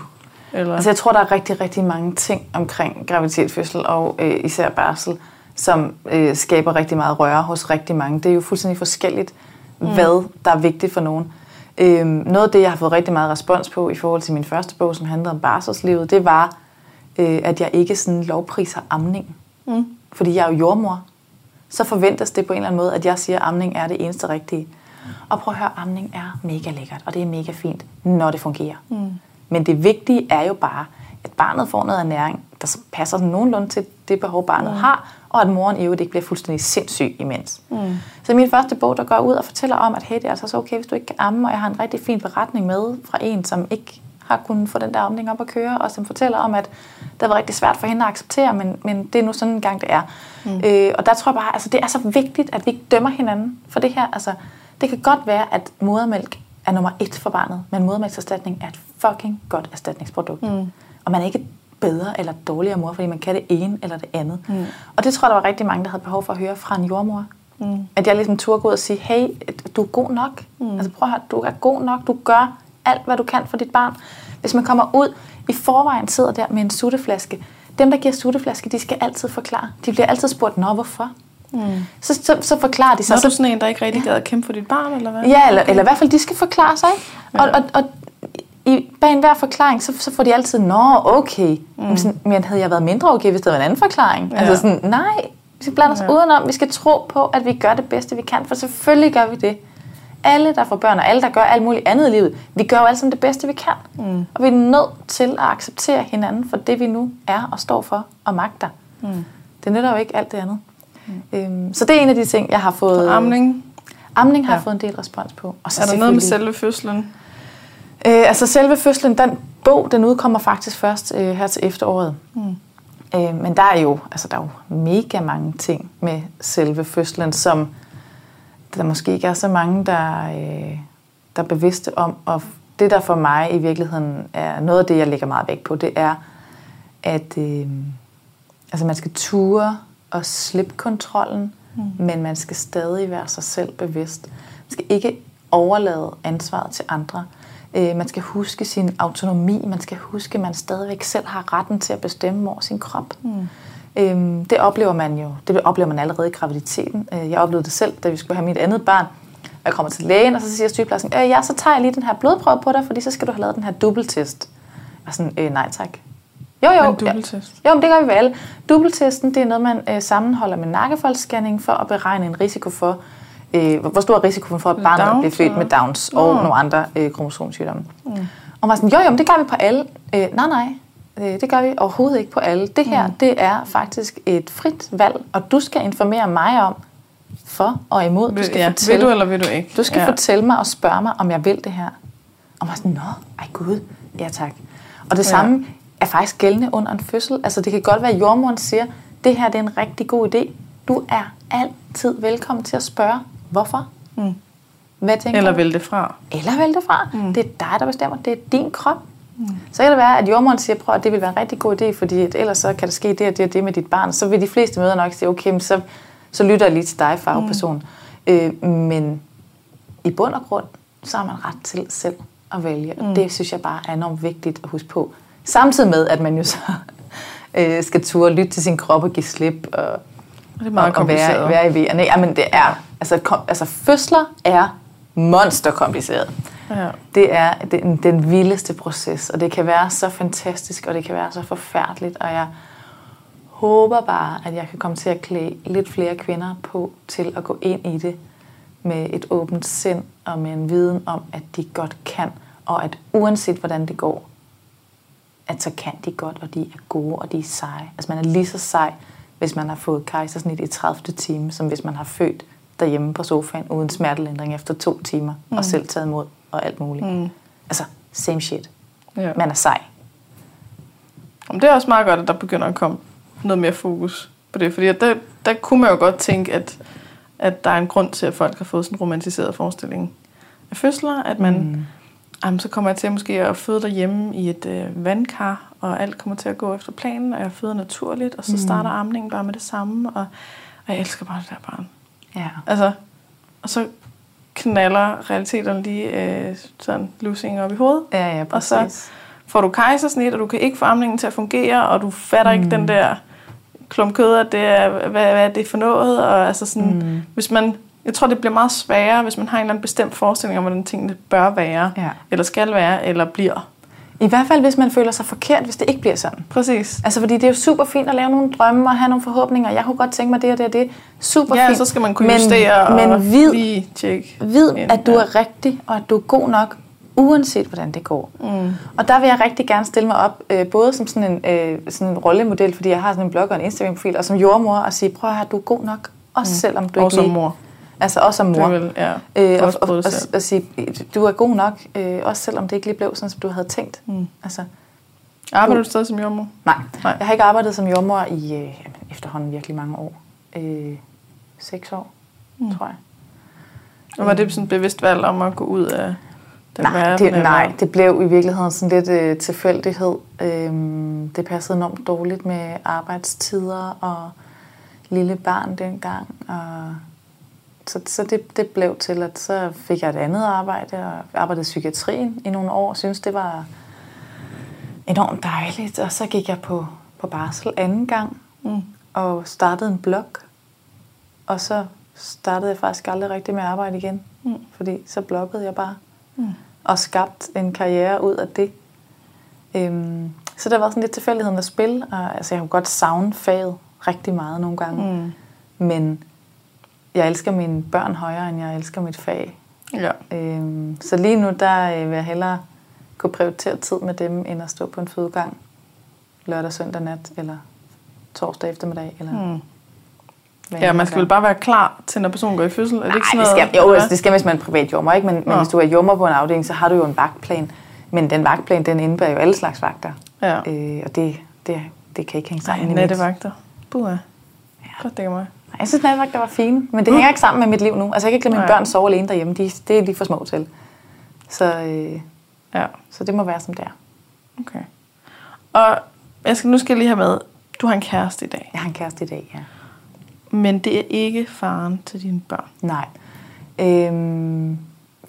Eller, Altså jeg tror, der er rigtig, rigtig mange ting omkring graviditet, fødsel og øh, især barsel, som øh, skaber rigtig meget røre hos rigtig mange. Det er jo fuldstændig forskelligt, mm. hvad der er vigtigt for nogen. Øhm, noget af det, jeg har fået rigtig meget respons på i forhold til min første bog, som handlede om barselslivet, det var, øh, at jeg ikke sådan lovpriser amning. mm. Fordi jeg er jo jordmor. Så forventes det på en eller anden måde, at jeg siger, at amning er det eneste rigtige. Og prøv at høre, amning er mega lækkert, og det er mega fint, når det fungerer. Mm. Men det vigtige er jo bare, at barnet får noget ernæring, der passer nogenlunde til det behov, barnet mm. har, og at moren i øvrigt ikke bliver fuldstændig sindssyg imens. Mm. Så min første bog, der går ud og fortæller om, at hey, det er altså så okay, hvis du ikke kan amme, og jeg har en rigtig fin beretning med fra en, som ikke har kunnet få den der amning op at køre, og som fortæller om, at det været rigtig svært for hende at acceptere, men, men det er nu sådan en gang, det er. Mm. Øh, og der tror jeg bare, altså det er så vigtigt, at vi ikke dømmer hinanden for det her. Altså, det kan godt være, at modermælk er nummer et for barnet, men modermælkserstatning er et fucking godt erstatningsprodukt. Mm. Og man er ikke bedre eller dårligere mor, fordi man kan det ene eller det andet. Mm. Og det tror jeg, der var rigtig mange, der havde behov for at høre fra en jordmor. Mm. At jeg ligesom turde gå ud og sige, hey, du er god nok. Mm. Altså prøv at høre, du er god nok. Du gør alt, hvad du kan for dit barn. Hvis man kommer ud, i forvejen sidder der med en sutteflaske. Dem, der giver sutteflaske, de skal altid forklare. De bliver altid spurgt, nå, hvorfor? Mm. Så, så, så forklarer de Så sig. er du sådan en, der ikke rigtig gad at kæmpe for dit barn, eller hvad? Ja, eller, eller i hvert fald, de skal forklare sig. Ikke? Og, og, og i, bag enhver forklaring, så, så får de altid, nå, okay. Mm. Sådan, men havde jeg været mindre okay, hvis det var en anden forklaring? Ja. Altså sådan, nej, vi skal blande os Ja. udenom. Vi skal tro på, at vi gør det bedste, vi kan. For selvfølgelig gør vi det. Alle, der får børn, og alle, der gør alt muligt andet i livet, vi gør jo alle sammen det bedste, vi kan. Mm. Og vi er nødt til at acceptere hinanden for det, vi nu er og står for og magter. Mm. Det nytter jo ikke alt det andet. Mm. Øhm, så det er en af de ting, jeg har fået... Amning. Amning har Ja. jeg fået en del respons på. Og så Er der noget med selve fødslen? Øh, altså selve fødslen, den bog, den udkommer faktisk først øh, her til efteråret. Mm. Øh, men der er jo, altså der er jo mega mange ting med selve fødslen, som der måske ikke er så mange, der, øh, der er bevidste om. Og det, der for mig i virkeligheden er noget af det, jeg lægger meget vægt på, det er, at øh, altså man skal ture og slippe kontrollen, mm. men man skal stadig være sig selv bevidst. Man skal ikke overlade ansvaret til andre. Øh, man skal huske sin autonomi. Man skal huske, at man stadigvæk selv har retten til at bestemme over sin krop. Mm. Øhm, det oplever man jo. Det oplever man allerede i graviditeten. Øh, Jeg oplevede det selv, da vi skulle have mit andet barn. Jeg kommer til lægen, og så siger sygeplejersken, øh, ja, så tager jeg lige den her blodprøve på dig, fordi så skal du have lavet den her dobbelttest. Og sådan, øh, nej tak. Jo, jo. En dobbelttest? Ja. Jo, men det gør vi ved alle. Dobbelttesten, det er noget, man øh, sammenholder med nakkefoldsscanning for at beregne en risiko for, øh, hvor- stor er risikoen for, at barnet Downs, bliver født med? Downs og Nå. nogle andre øh, kromosomsygdomme. Mm. Og man var sådan, jo, jo, men det gør vi på alle. Øh, nej, nej, øh, det gør vi overhovedet ikke på alle. Det her, mm. det er faktisk et frit valg, og du skal informere mig om, for og imod. Du skal ja, fortælle, vil du eller vil du ikke? du skal ja. fortælle mig og spørge mig, om jeg vil det her. Og man var sådan, nå, ej gud, ja tak. Og det samme er faktisk gældende under en fødsel. Altså det kan godt være, at jordmoren siger, det her det er en rigtig god idé. Du er altid velkommen til at spørge, hvorfor? Mm. Hvad tænker Eller vælge det fra. Eller vælge det fra. Mm. Det er dig, der bestemmer. Det er din krop. Mm. Så kan det være, at jordmoren siger, prøv at det vil være en rigtig god idé, fordi at ellers så kan der ske det og det og det med dit barn. Så vil de fleste møder nok sige, okay, men så, så lytter jeg lige til dig, fagperson. Mm. Øh, men i bund og grund, så har man ret til selv at vælge. Og det synes jeg bare er enormt vigtigt at huske på. Samtidig med, at man jo så øh, skal turde lytte til sin krop og give slip. Og, Det er meget og, og være, være i vejerne. Jamen det er, altså, kom, altså fødsler er monsterkompliceret. Ja. Det er den, den vildeste proces, og det kan være så fantastisk, og det kan være så forfærdeligt, og jeg håber bare, at jeg kan komme til at klæde lidt flere kvinder på til at gå ind i det med et åbent sind og med en viden om, at de godt kan, og at uanset hvordan det går, at så kan de godt, og de er gode, og de er seje. Altså man er lige så sej, hvis man har fået kejsersnit i 30. time, som hvis man har født derhjemme på sofaen uden smertelindring efter to timer, mm. og selv taget imod og alt muligt. Mm. Altså, same shit. Ja. Man er sej. Men det er også meget godt, at der begynder at komme noget mere fokus på det. Fordi der, der kunne man jo godt tænke, at, at der er en grund til, at folk har fået sådan en romantiseret forestilling fødsler, at man, mm. jamen, så kommer jeg til måske at føde derhjemme i et øh, vandkar, og alt kommer til at gå efter planen, og jeg føder naturligt, og så starter amningen bare med det samme, og, og jeg elsker bare det der barn. Ja. Altså, og så knaller realiteterne lige øh, sådan lusinger op i hovedet. Ja, ja, Og så præcis. får du kejsersnit, og du kan ikke få amningen til at fungere, og du fatter mm. ikke den der klump kød, at det er, hvad, hvad er det for noget, og altså sådan, mm. hvis man, jeg tror, det bliver meget sværere, hvis man har en eller anden bestemt forestilling om, hvordan tingene bør være, Ja. eller skal være, eller bliver. I hvert fald, hvis man føler sig forkert, hvis det ikke bliver sådan. Præcis. Altså, fordi det er jo super fint at lave nogle drømme og have nogle forhåbninger. Jeg kunne godt tænke mig det og det og det. Super Ja, fint. så skal man kunne men, justere men og vid, lige tjekke. vid, ind, at du er rigtig, og at du er god nok, uanset hvordan det går. Mm. Og der vil jeg rigtig gerne stille mig op, øh, både som sådan en, øh, sådan en rollemodel, fordi jeg har sådan en blog og en Instagram-profil, og som jordmor, og sige, prøv at høre, du er god nok, også mm. selvom du Og ikke som lige- mor. Altså også som mor. Det vil, ja. Øh, og, og, og, og sige, du er god nok, øh, også selvom det ikke lige blev sådan, som du havde tænkt. Mm. Altså, Arbejder du stadig som jordmor? nej. Nej. jeg har ikke arbejdet som jordmor i øh, jamen, efterhånden virkelig mange år. Øh, seks år, mm. tror jeg. Og var det sådan et bevidst valg om at gå ud af den Nej, verden? det, eller? nej, det blev i virkeligheden sådan lidt øh, tilfældighed. Øhm, det passede enormt dårligt med arbejdstider og lille barn dengang. Og så så det, det blev til, at så fik jeg et andet arbejde og arbejdede i psykiatrien i nogle år. Synes det var enormt dejligt. Og så gik jeg på, på barsel anden gang Mm. og startede en blog. Og så startede jeg faktisk aldrig rigtig med at arbejde igen. Mm. Fordi så bloggede jeg bare. Mm. Og skabt en karriere ud af det. Øhm, så der var sådan lidt tilfældigheden at spille. Og, altså, jeg kunne godt savne faget rigtig meget nogle gange. Mm. Men jeg elsker mine børn højere, end jeg elsker mit fag. Ja. Øhm, så lige nu, der øh, vil jeg hellere kunne prioritere tid med dem, end at stå på en fødegang lørdag, søndag nat, eller torsdag eftermiddag, eller Mm. ja, man det skal vel bare være klar til, når personen går i fødsel? Er det Nej, ikke sådan det noget? skal, jo, altså, det skal, hvis man er privat jommer, ikke? Men, men Nå. hvis du er jommer på en afdeling, så har du jo en vagtplan. Men den vagtplan, den indebærer jo alle slags vagter. Ja. Øh, og det, det, det kan ikke hænge sammen Ej, i mit. nattevagter. Buha. Godt, det kan mig. Jeg synes, nattevagter var fine, men det hænger ikke sammen med mit liv nu. Altså, jeg kan ikke lade mine Nej. børn sove alene derhjemme. De, det er de for små til. Så, øh, Ja, så det må være, som det er. okay. Og jeg skal, nu skal jeg lige have med, du har en kæreste i dag, Jeg har en kæreste i dag, ja. men det er ikke faren til dine børn. Nej. Øhm,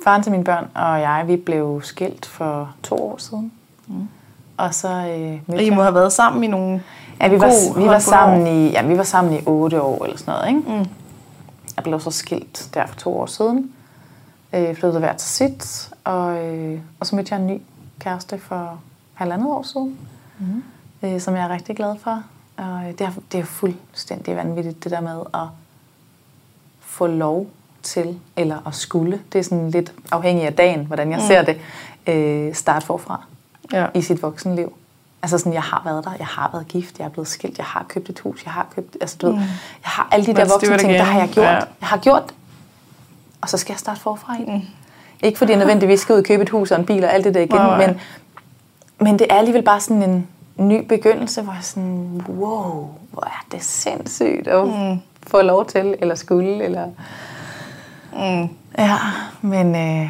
faren til mine børn og jeg, vi blev skilt for to år siden. Mm. Og så øh, Og mødte I jeg- må have været sammen i nogle Ja, vi var, vi var, sammen i, ja, vi var sammen i otte år eller sådan noget. Ikke? Mm. Jeg blev så skilt der for to år siden. Øh, flyttede hver til sit. Og, øh, og så mødte jeg en ny kæreste for halvandet år siden. Mm. Øh, som jeg er rigtig glad for. Og øh, det er, det er fuldstændig vanvittigt, det der med at få lov til, eller at skulle, det er sådan lidt afhængig af dagen, hvordan jeg mm. ser det, øh, starte forfra Ja. i sit voksenliv. Altså sådan, jeg har været der, jeg har været gift, jeg er blevet skilt, jeg har købt et hus, jeg har købt, altså du ved, jeg har alle de der voksne ting, der har jeg gjort. Ja. Jeg har gjort. Og så skal jeg starte forfra i det. Ikke fordi jeg nødvendigvis skal ud og købe et hus og en bil og alt det der igen, nej. men, men det er alligevel bare sådan en ny begyndelse, hvor jeg sådan, wow, hvor er det sindssygt at mm. få lov til, eller skulle, eller... Mm. Ja, men, øh,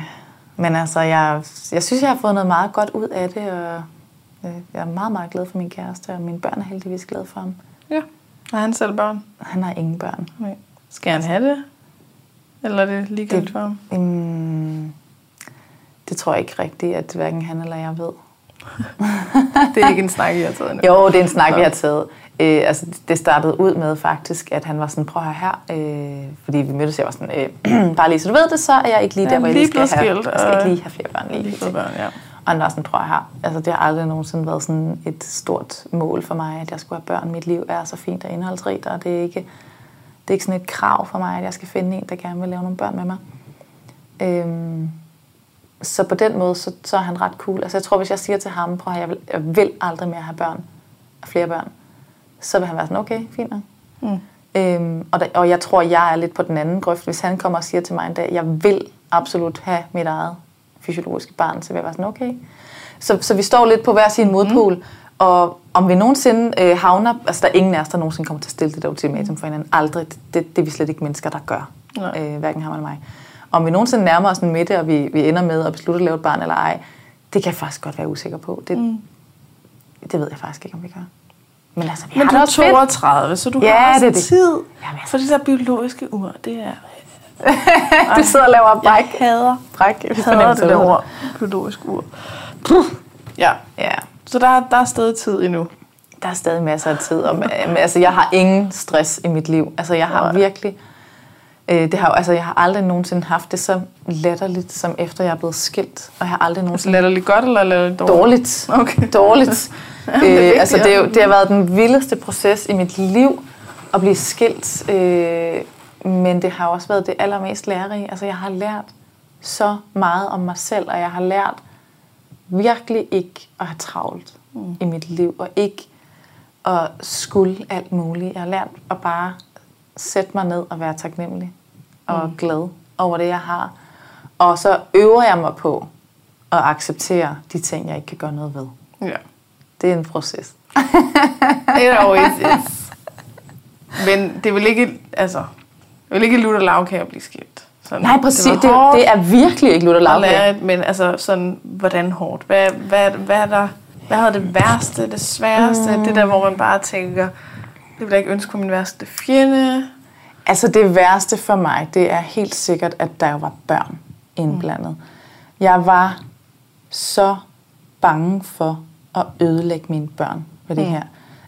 men altså, jeg, jeg synes, jeg har fået noget meget godt ud af det, og jeg er meget, meget glad for min kæreste, og mine børn er heldigvis glade for ham. ja. Har han selv børn? Han har ingen børn. Nej. Skal han have det? Eller er det ligegyldigt for ham? Mm, det tror jeg ikke rigtigt, at hverken han eller jeg ved. Det er ikke en snak, I har taget endnu. Jo, det er en snak, Nå. vi har taget. Øh, altså, det startede ud med faktisk, at han var sådan, prøv her, øh, fordi vi mødtes, jeg var sådan, øh, bare lige så du ved det, så er jeg ikke lige Jeg der, er hvor jeg lige skal have, jeg skal ikke lige have flere børn lige, Lige fået børn, ja. Prøv at høre her, altså det har aldrig nogensinde været sådan et stort mål for mig, at jeg skulle have børn. Mit liv er så fint og indholdsrigt, og det er ikke, det er ikke sådan et krav for mig, at jeg skal finde en, der gerne vil lave nogle børn med mig. Øhm, så på den måde, så, så er han ret cool. Altså jeg tror, hvis jeg siger til ham, prøv at jeg vil, jeg vil aldrig mere have børn, flere børn, så vil han være sådan, okay, fint nok. Mm. Øhm, og, der, og jeg tror, jeg er lidt på den anden grøft. Hvis han kommer og siger til mig en dag, jeg vil absolut have mit eget fysiologiske barn, så vil jeg være sådan, okay. Så, så vi står lidt på hver sin modpol, mm. og om vi nogensinde øh, havner, altså der er ingen af os, der nogensinde kommer til at stille det der ultimatum for hinanden. Aldrig. Det, det, det er vi slet ikke mennesker, der gør. Nej. Øh, hverken ham eller mig. Om vi nogensinde nærmer os en midte, og vi, vi ender med at beslutte at lave et barn eller ej, det kan jeg faktisk godt være usikker på. Det, mm. det ved jeg faktisk ikke, om vi gør. Men, altså, vi Men har du er 32, så du ja, har også det, det. tid. Jamen, for det der biologiske ur, det er... du sidder og laver bræk. Jeg hader, bræk. Jeg hader det der ord, biologisk ur. Puh. Ja. ja. Så der, der er stadig tid endnu. Der er stadig masser af tid. Og, altså, jeg har ingen stress i mit liv. Altså, jeg har virkelig... Øh, det har, altså, jeg har aldrig nogensinde haft det så latterligt, som efter jeg er blevet skilt. Og jeg har aldrig nogensinde... Altså latterligt godt eller latterligt dårligt? Dårligt. Okay. Dårligt. det, øh, altså, det, er det har været den vildeste proces i mit liv at blive skilt. Øh, men det har også været det allermest lærerige. Altså, jeg har lært så meget om mig selv, og jeg har lært virkelig ikke at have travlt mm. i mit liv, og ikke at skulle alt muligt. Jeg har lært at bare sætte mig ned og være taknemmelig og mm. glad over det, jeg har. Og så øver jeg mig på at acceptere de ting, jeg ikke kan gøre noget ved. Ja. Det er en proces. It always is. Men det vil ikke, altså, det vil ikke lutte lavkage at blive skilt. Sådan, Nej, præcis. Det, det, det er virkelig ikke lutte lavkage. Men altså, sådan, hvordan hårdt? Hvad, hvad, hvad er der... Hvad har det værste, det sværeste? Mm. Det der, hvor man bare tænker, det vil jeg ikke ønske for min værste fjende. Altså det værste for mig, det er helt sikkert, at der var børn indblandet. Mm. Jeg var så bange for at ødelægge mine børn med det mm. her.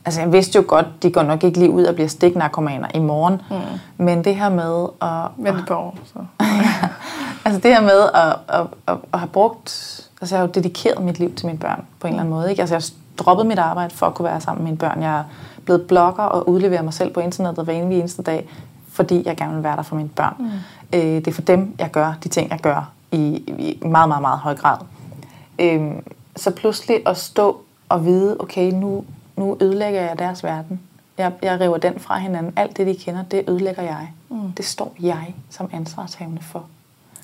Altså jeg vidste jo godt, de går nok ikke lige ud og bliver stiknarkomaner i morgen. Mm. Men det her med at... Vente på år, så. altså det her med at, at, at, at have brugt... Altså jeg har jo dedikeret mit liv til mine børn på en eller anden måde. Ikke? Altså jeg har droppet mit arbejde for at kunne være sammen med mine børn. Jeg er blevet blogger og udleverer mig selv på internettet hver eneste dag, fordi jeg gerne vil være der for mine børn. Mm. Øh, det er for dem, jeg gør de ting, jeg gør i, i meget, meget, meget høj grad. Øh, så pludselig at stå og vide, okay, nu, nu ødelægger jeg deres verden. Jeg, jeg river den fra hinanden. Alt det, de kender, det ødelægger jeg. Mm. Det står jeg som ansvarshavende for.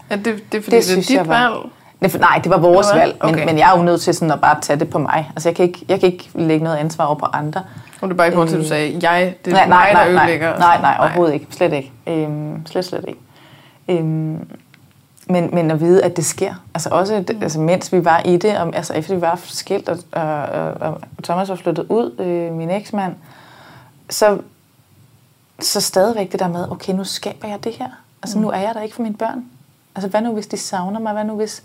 Ja, det, det er fordi, det, det er dit jeg var, valg? Det, nej, det var vores var, valg, men, okay. men jeg er jo nødt til sådan at bare tage det på mig. Altså, jeg kan ikke, jeg kan ikke lægge noget ansvar over på andre. Og det er bare i forhold til, at du øh, sagde, jeg, det er nej, nej, mig, der nej, ødelægger. Nej, nej, nej, overhovedet ikke. Slet ikke. Øhm, slet, slet ikke. Øhm, men, men at vide, at det sker. Altså også, mm. altså, mens vi var i det, og, altså efter vi var skilt, og, og, og, og Thomas var flyttet ud, øh, min eksmand, så, så stadigvæk det der med, okay, nu skaber jeg det her. Altså mm. nu er jeg der ikke for mine børn. Altså hvad nu, hvis de savner mig? Hvad nu, hvis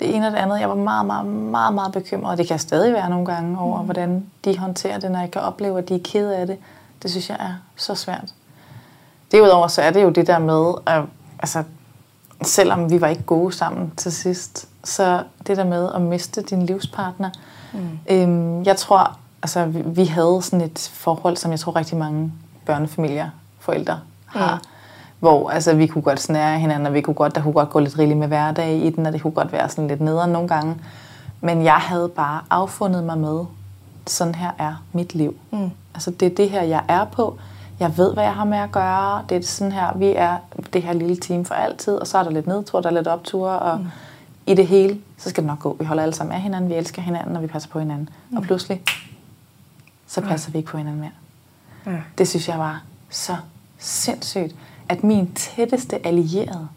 det ene og det andet? Jeg var meget, meget, meget, meget bekymret, og det kan stadig være nogle gange over, mm. hvordan de håndterer det, når jeg kan opleve, at de er ked af det. Det synes jeg er så svært. Derudover så er det jo det der med, at altså, selvom vi var ikke gode sammen til sidst, så det der med at miste din livspartner, mm. øhm, jeg tror, altså vi, vi havde sådan et forhold, som jeg tror rigtig mange børnefamilier, forældre har, mm. hvor altså, vi kunne godt snære hinanden, og vi kunne godt, der kunne godt gå lidt rigeligt med hverdag i den, og det kunne godt være sådan lidt nederen nogle gange. Men jeg havde bare affundet mig med, sådan her er mit liv. Mm. Altså det er det her, jeg er på jeg ved, hvad jeg har med at gøre. Det er sådan her, vi er det her lille team for altid, og så er der lidt nedtur, der er lidt optur, og mm. i det hele, så skal det nok gå. Vi holder alle sammen af hinanden, vi elsker hinanden, og vi passer på hinanden. Mm. Og pludselig, så passer ja. vi ikke på hinanden mere. Ja. Det synes jeg var så sindssygt, at min tætteste allierede,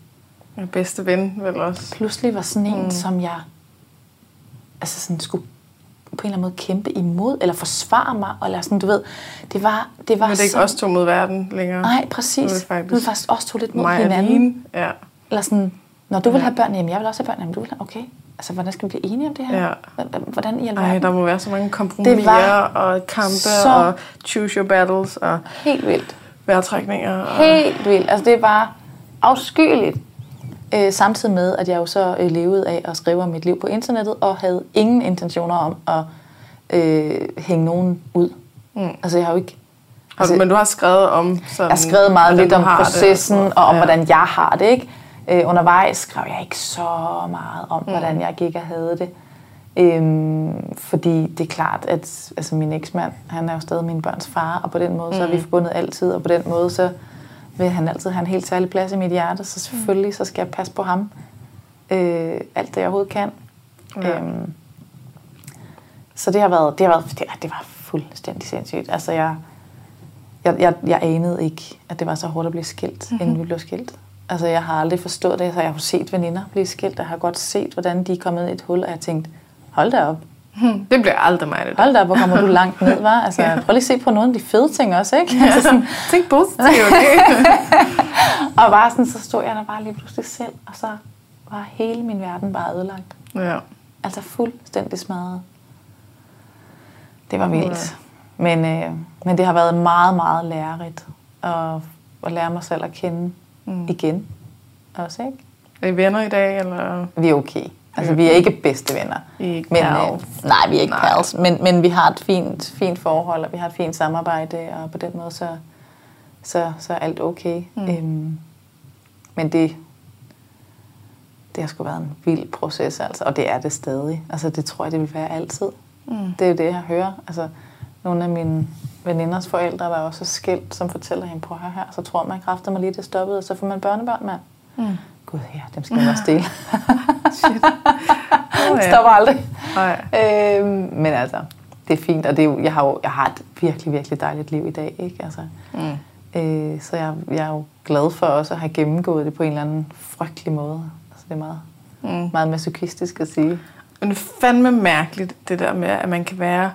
min bedste ven vel også, pludselig var sådan en, mm. som jeg altså sådan skulle på en eller anden måde kæmpe imod, eller forsvare mig, eller sådan, du ved, det var... Det var Men det er ikke os to mod verden længere. Nej, præcis. Nu er det faktisk, nu er det faktisk os to lidt mod hinanden. Ja. Eller sådan, når du vil have børn, jamen jeg vil også have børn, jamen du vil have, okay. Altså, hvordan skal vi blive enige om det her? Ja. Hvordan i alverden? Ej, der må være så mange kompromiser og kampe så og choose your battles og helt vildt. vejrtrækninger. Og... Helt vildt. Altså, det var afskyeligt. Øh, samtidig med, at jeg jo så øh, levede af at skrive om mit liv på internettet, og havde ingen intentioner om at øh, hænge nogen ud. Mm. Altså jeg har jo ikke... Altså, men du har skrevet om sådan, Jeg har skrevet meget lidt om processen, det, og, og om ja. hvordan jeg har det. Ikke? Øh, undervejs skrev jeg ikke så meget om, mm. hvordan jeg gik og havde det. Øhm, fordi det er klart, at altså, min eksmand, han er jo stadig min børns far, og på den måde mm. så er vi mm. forbundet altid, og på den måde så vil han altid have en helt særlig plads i mit hjerte, så selvfølgelig så skal jeg passe på ham øh, alt det jeg overhovedet kan. Ja. Øhm, så det har været, det har været, det, det var fuldstændig sindssygt. Altså jeg, jeg, jeg, jeg anede ikke, at det var så hårdt at blive skilt, mm-hmm. inden vi blev skilt. Altså, jeg har aldrig forstået det. Så jeg har jo set veninder blive skilt, og jeg har godt set, hvordan de er kommet i et hul, og jeg har tænkt, hold da op. Hmm, det bliver aldrig mig, det der. Hold da hvor kommer du langt ned, var? Altså, Ja. prøv lige at se på nogle af de fede ting også, ikke? Altså, sådan, Tænk positivt, ikke? og bare sådan, så stod jeg der bare lige pludselig selv, og så var hele min verden bare ødelagt. ja. Altså fuldstændig smadret. Det var vildt. Men, øh, men det har været meget, meget lærerigt at, at lære mig selv at kende mm. igen. Også, ikke? Er I venner i dag, eller? Vi er okay. Altså, vi er ikke bedste venner. I er ikke men, pals. nej, vi er ikke Nej. pals. Men, men vi har et fint, fint forhold, og vi har et fint samarbejde, og på den måde, så, så, så er alt okay. Mm. Øhm, men det, det har sgu været en vild proces, altså, og det er det stadig. Altså, det tror jeg, det vil være altid. Mm. Det er jo det, jeg hører. Altså, nogle af mine veninders forældre, der også skilt, som fortæller hende, prøv høre her, så tror man kræfter mig lige, det stoppede, og så får man børnebørn, mand. Mm. Gud, ja, dem skal man også dele. Oh, Det stopper aldrig. Nej. Øhm, men altså, det er fint, og det er jeg, har jo, jeg har et virkelig, virkelig dejligt liv i dag. Ikke? Altså, Mm. øh, så jeg, jeg er jo glad for også at have gennemgået det på en eller anden frygtelig måde. Altså, det er meget, Mm. meget masochistisk at sige. Men det er fandme mærkeligt, det der med, at man kan være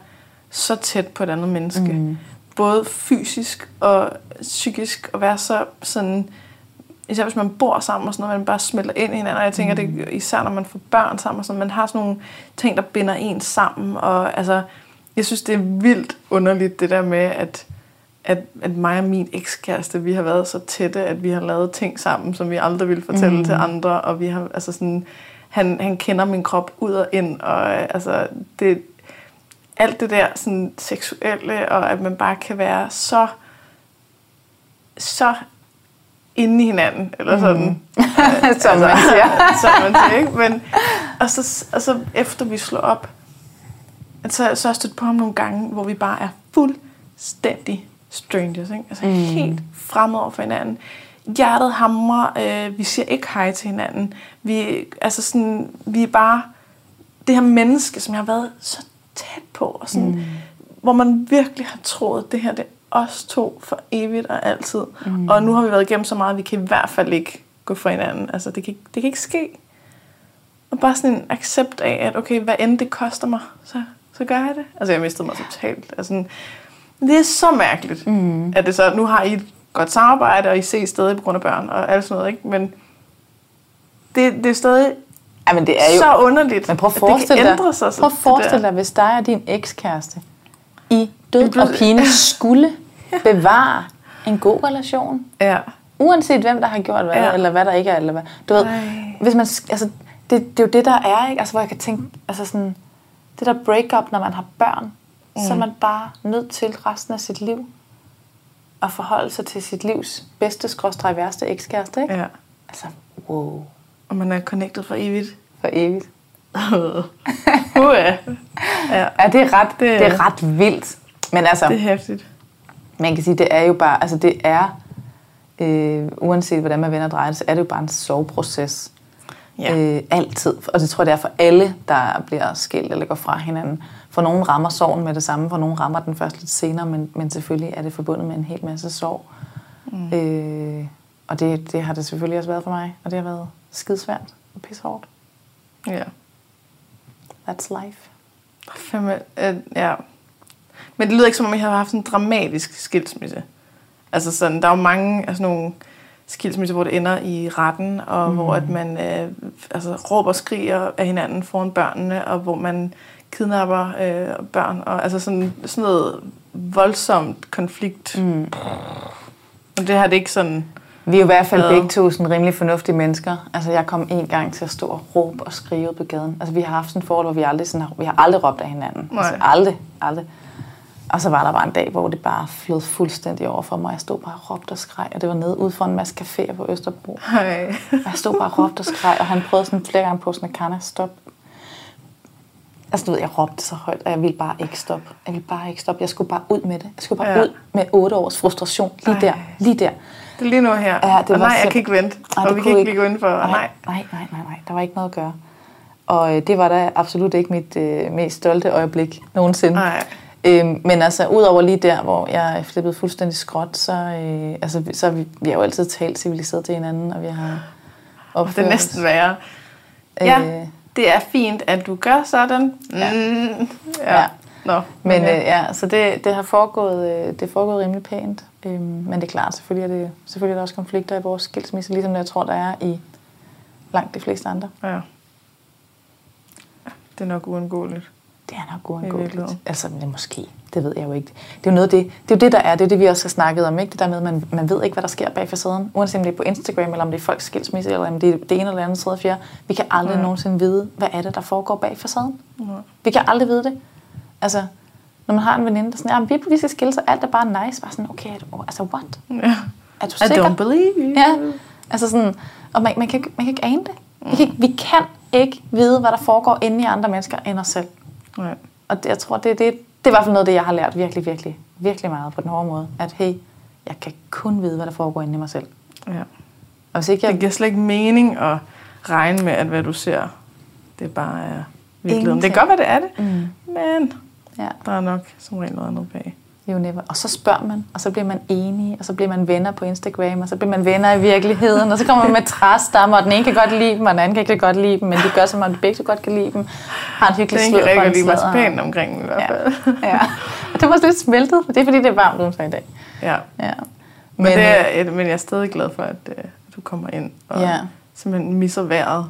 så tæt på et andet menneske. Mm. Både fysisk og psykisk, og være så sådan... Især hvis man bor sammen og sådan noget, man bare smelter ind i hinanden. Og jeg tænker, mm. det især når man får børn sammen og sådan man har sådan nogle ting, der binder en sammen. Og altså, jeg synes, det er vildt underligt, det der med, at, at, at mig og min ekskæreste, vi har været så tætte, at vi har lavet ting sammen, som vi aldrig ville fortælle mm. til andre. Og vi har, altså sådan, han, han kender min krop ud og ind, og altså, det, alt det der sådan seksuelle, og at man bare kan være så, så inde i hinanden, eller sådan. Som man siger. som man siger, ikke? Men, og, så, og så efter vi slår op, så, så har jeg stødt på ham nogle gange, hvor vi bare er fuldstændig strangers, ikke? Altså mm. helt fremmede over for hinanden. Hjertet hamrer, øh, vi siger ikke hej til hinanden. Vi, altså sådan, vi er bare det her menneske, som jeg har været så tæt på, og sådan, mm. hvor man virkelig har troet, at det her det os to for evigt og altid. Mm. Og nu har vi været igennem så meget, at vi kan i hvert fald ikke gå fra hinanden. Altså, det kan, det kan ikke ske. Og bare sådan en accept af, at okay, hvad end det koster mig, så, så gør jeg det. Altså, jeg mistede mig totalt. Altså, det er så mærkeligt, mm. at det så, nu har I et godt samarbejde, og I ses stadig på grund af børn og alt sådan noget, ikke? Men det, det er stadig Ja, men det er jo... så underligt, Men prøv at at det forestille kan dig, ændre sig. så prøv at forestille dig, hvis dig og din ekskæreste i død og pine skulle bevare en god relation. Ja. Uanset hvem, der har gjort hvad, Ja. eller hvad der ikke er, eller hvad. Du ved, Ej. hvis man, altså, det, det er jo det, der er, ikke? Altså, hvor jeg kan tænke, altså sådan, det der breakup, når man har børn, mm. så er man bare nødt til resten af sit liv at forholde sig til sit livs bedste, skråstreg værste ekskæreste, ikke? ja. Altså, wow, Og man er connected for evigt. for evigt. uh, ja. ja. Det er ret, det, Det- det er ret vildt. Men altså, Det er hæftigt. man kan sige, det er jo bare, altså det er, øh, uanset hvordan man vender og drejer det, så er det jo bare en soveproces. Ja. Øh, altid. Og det tror jeg, det er for alle, der bliver skilt eller går fra hinanden. For nogen rammer sorgen med det samme, for nogen rammer den først lidt senere, men, men selvfølgelig er det forbundet med en hel masse sorg. Mm. Øh, og det, det har det selvfølgelig også været for mig, og det har været skidesvært og pissehårdt. Ja. That's life. Fandme, øh, ja. Men det lyder ikke som om, I har haft en dramatisk skilsmisse. Altså sådan, der er jo mange altså nogle skilsmisser, hvor det ender i retten, og mm. hvor at man øh, altså, råber og skriger af hinanden foran børnene, og hvor man kidnapper øh, børn, og altså sådan, sådan noget voldsomt konflikt. Mm. Men det her det ikke sådan... Vi er jo i hvert fald begge to sådan rimelig fornuftige mennesker. Altså, jeg kom en gang til at stå og råbe og skrige ud på gaden. Altså, vi har haft sådan et forhold, hvor vi aldrig, sådan har, vi har aldrig råbt af hinanden. Nej. Altså, aldrig, aldrig. Og så var der bare en dag, hvor det bare flød fuldstændig over for mig. Jeg stod bare og råbte og skreg, og det var nede ude for en masse caféer på Østerbro. Hej. Jeg stod bare og råbte og skreg, og han prøvede sådan flere gange på sådan, kan jeg stop? Altså, du ved, jeg råbte så højt, og jeg ville bare ikke stoppe. Jeg ville bare ikke stoppe. Jeg skulle bare ud med det. Jeg skulle bare Ja. ud med otte års frustration. Lige Ej. der. Lige der. Det er lige nu her. Ja, det og var nej, jeg simp- kan ikke vente. Nej, og vi kan ikke lige gå ind for... Nej. nej, nej, nej, nej, nej. Der var ikke noget at gøre. Og øh, det var da absolut ikke mit øh, mest stolte øjeblik nogensinde. Nej. Øhm, men altså, udover lige der, hvor jeg flippet fuldstændig skråt, så, øh, altså, så har vi, vi har jo altid talt civiliseret til hinanden, og vi har Og opført det er næsten værre. Ja, det er fint, at du gør sådan. Ja. Mm, ja. Ja. Nå, Men okay. øh, ja, så det, det har foregået, øh, det er foregået rimelig pænt. Øhm, men det er klart, selvfølgelig er, det, selvfølgelig er der også konflikter i vores skilsmisse, ligesom jeg tror, der er i langt de fleste andre. ja. Det er nok uundgåeligt. Det er nok I uundgåeligt. Altså, men måske. Det ved jeg jo ikke. Det er jo noget det, det, er jo det der er. Det er det, vi også har snakket om. Ikke? Det der med, at man, man ved ikke, hvad der sker bag facaden. Uanset om det er på Instagram, eller om det er folks skilsmisse, eller om det er det ene eller andet, tredje, fjerde. Vi kan aldrig Ja. nogensinde vide, hvad er det, der foregår bag facaden. Ja. Vi kan aldrig vide det. Altså, når man har en veninde, der er sådan, ja, vi, vi skal skille sig, alt er bare nice. Bare sådan, okay, er du- altså what? Ja. Er du I sikker? don't believe you. Ja, altså sådan, og man, man, kan, man kan ikke ane det. Vi kan, ikke- vi kan ikke vide, hvad der foregår inde i andre mennesker end os selv. Og det, jeg tror, det, det, det er i hvert fald noget af det, jeg har lært virkelig, virkelig, virkelig meget på den hårde måde. At hey, jeg kan kun vide, hvad der foregår inde i mig selv. Ja. Og hvis ikke jeg... Det giver slet ikke mening at regne med, at hvad du ser, det bare er virkeligheden. Det kan godt være, det er det, Mm, men ja, der er nok som regel noget andet bag. You never. Og så spørger man, og så bliver man enige, og så bliver man venner på Instagram, og så bliver man venner i virkeligheden, og så kommer man med træstammer, og den ene kan godt lide dem, og den anden kan ikke godt lide dem, men de gør som om de begge godt kan lide dem. Har en hyggelig er ikke for en lige sladder. marcipan omkring i hvert fald. Ja. ja. Og det var også lidt smeltet, det er fordi, det er varmt udenfor i dag. ja. Ja. Men, men, det øh, er, et, men jeg er stadig glad for, at øh, du kommer ind og Ja. simpelthen misser vejret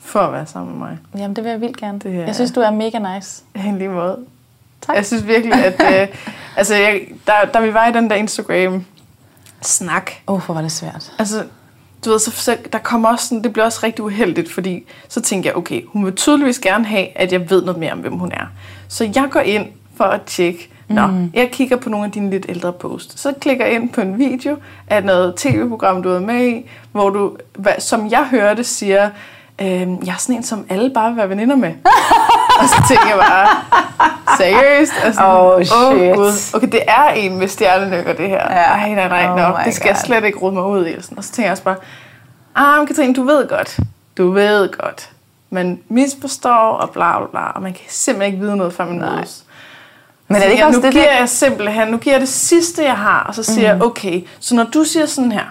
for at være sammen med mig. Jamen, det vil jeg vildt gerne. Det er- Jeg synes, du er mega nice. I lige måde. Tak. Jeg synes virkelig, at øh, altså, jeg, der, da vi var i den der Instagram-snak, Åh, oh, hvor var det svært. altså, du ved, så, så der kommer også sådan, det bliver også rigtig uheldigt, fordi så tænker jeg, okay, hun vil tydeligvis gerne have, at jeg ved noget mere om, hvem hun er. Så jeg går ind for at tjekke, Nå, mm. jeg kigger på nogle af dine lidt ældre posts. Så klikker jeg ind på en video af noget tv-program, du er med i, hvor du, som jeg hørte, siger, øhm, jeg er sådan en, som alle bare vil være veninder med. og så tænker jeg bare, seriøst? Altså, Oh, shit. Gud. Okay, det er en med stjernenykker, det her. Ja. Nej, nej, nej, Oh no, det skal jeg God. slet ikke rode mig ud i. Og, sådan. og så tænker jeg også bare, ah, Katrine, du ved godt. Du ved godt. Man misforstår og bla bla bla, og man kan simpelthen ikke vide noget, før man mødes. Men er det ikke jeg, også nu det, giver der... jeg simpelthen, nu giver jeg det sidste, jeg har, og så siger mm. jeg, okay, så når du siger sådan her,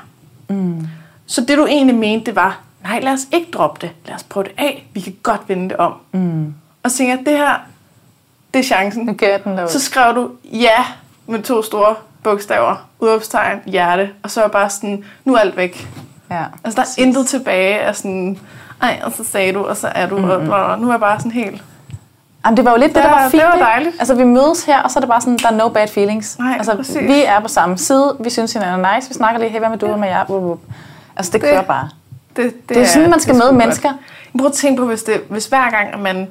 Mm. så det du egentlig mente, det var, nej, lad os ikke droppe det. Lad os prøve det af. Vi kan godt vende det om. Mm. Og så tænker jeg, det her, det er chancen. Nu gør den derud. Så skrev du ja med to store bogstaver, udopstegn, hjerte, og så er bare sådan, nu er alt væk. ja, Altså der er intet tilbage af sådan, ej, og så sagde du, og så er du, mm-hmm. og bla, bla. nu er jeg bare sådan helt, Jamen, det var jo lidt det, Det der var- var fint. det var dejligt. Altså, vi mødes her, og så er det bare sådan, der er no bad feelings. Nej, altså, præcis. vi er på samme side, vi synes hinanden er nice, vi snakker lige, hey, hvad med du, hvad med jeg? Wup, wup. Altså, det Det- kører bare. det, det, Det er sådan, man skal møde mennesker. Prøver at tænke på, hvis, det, hvis hver gang, at man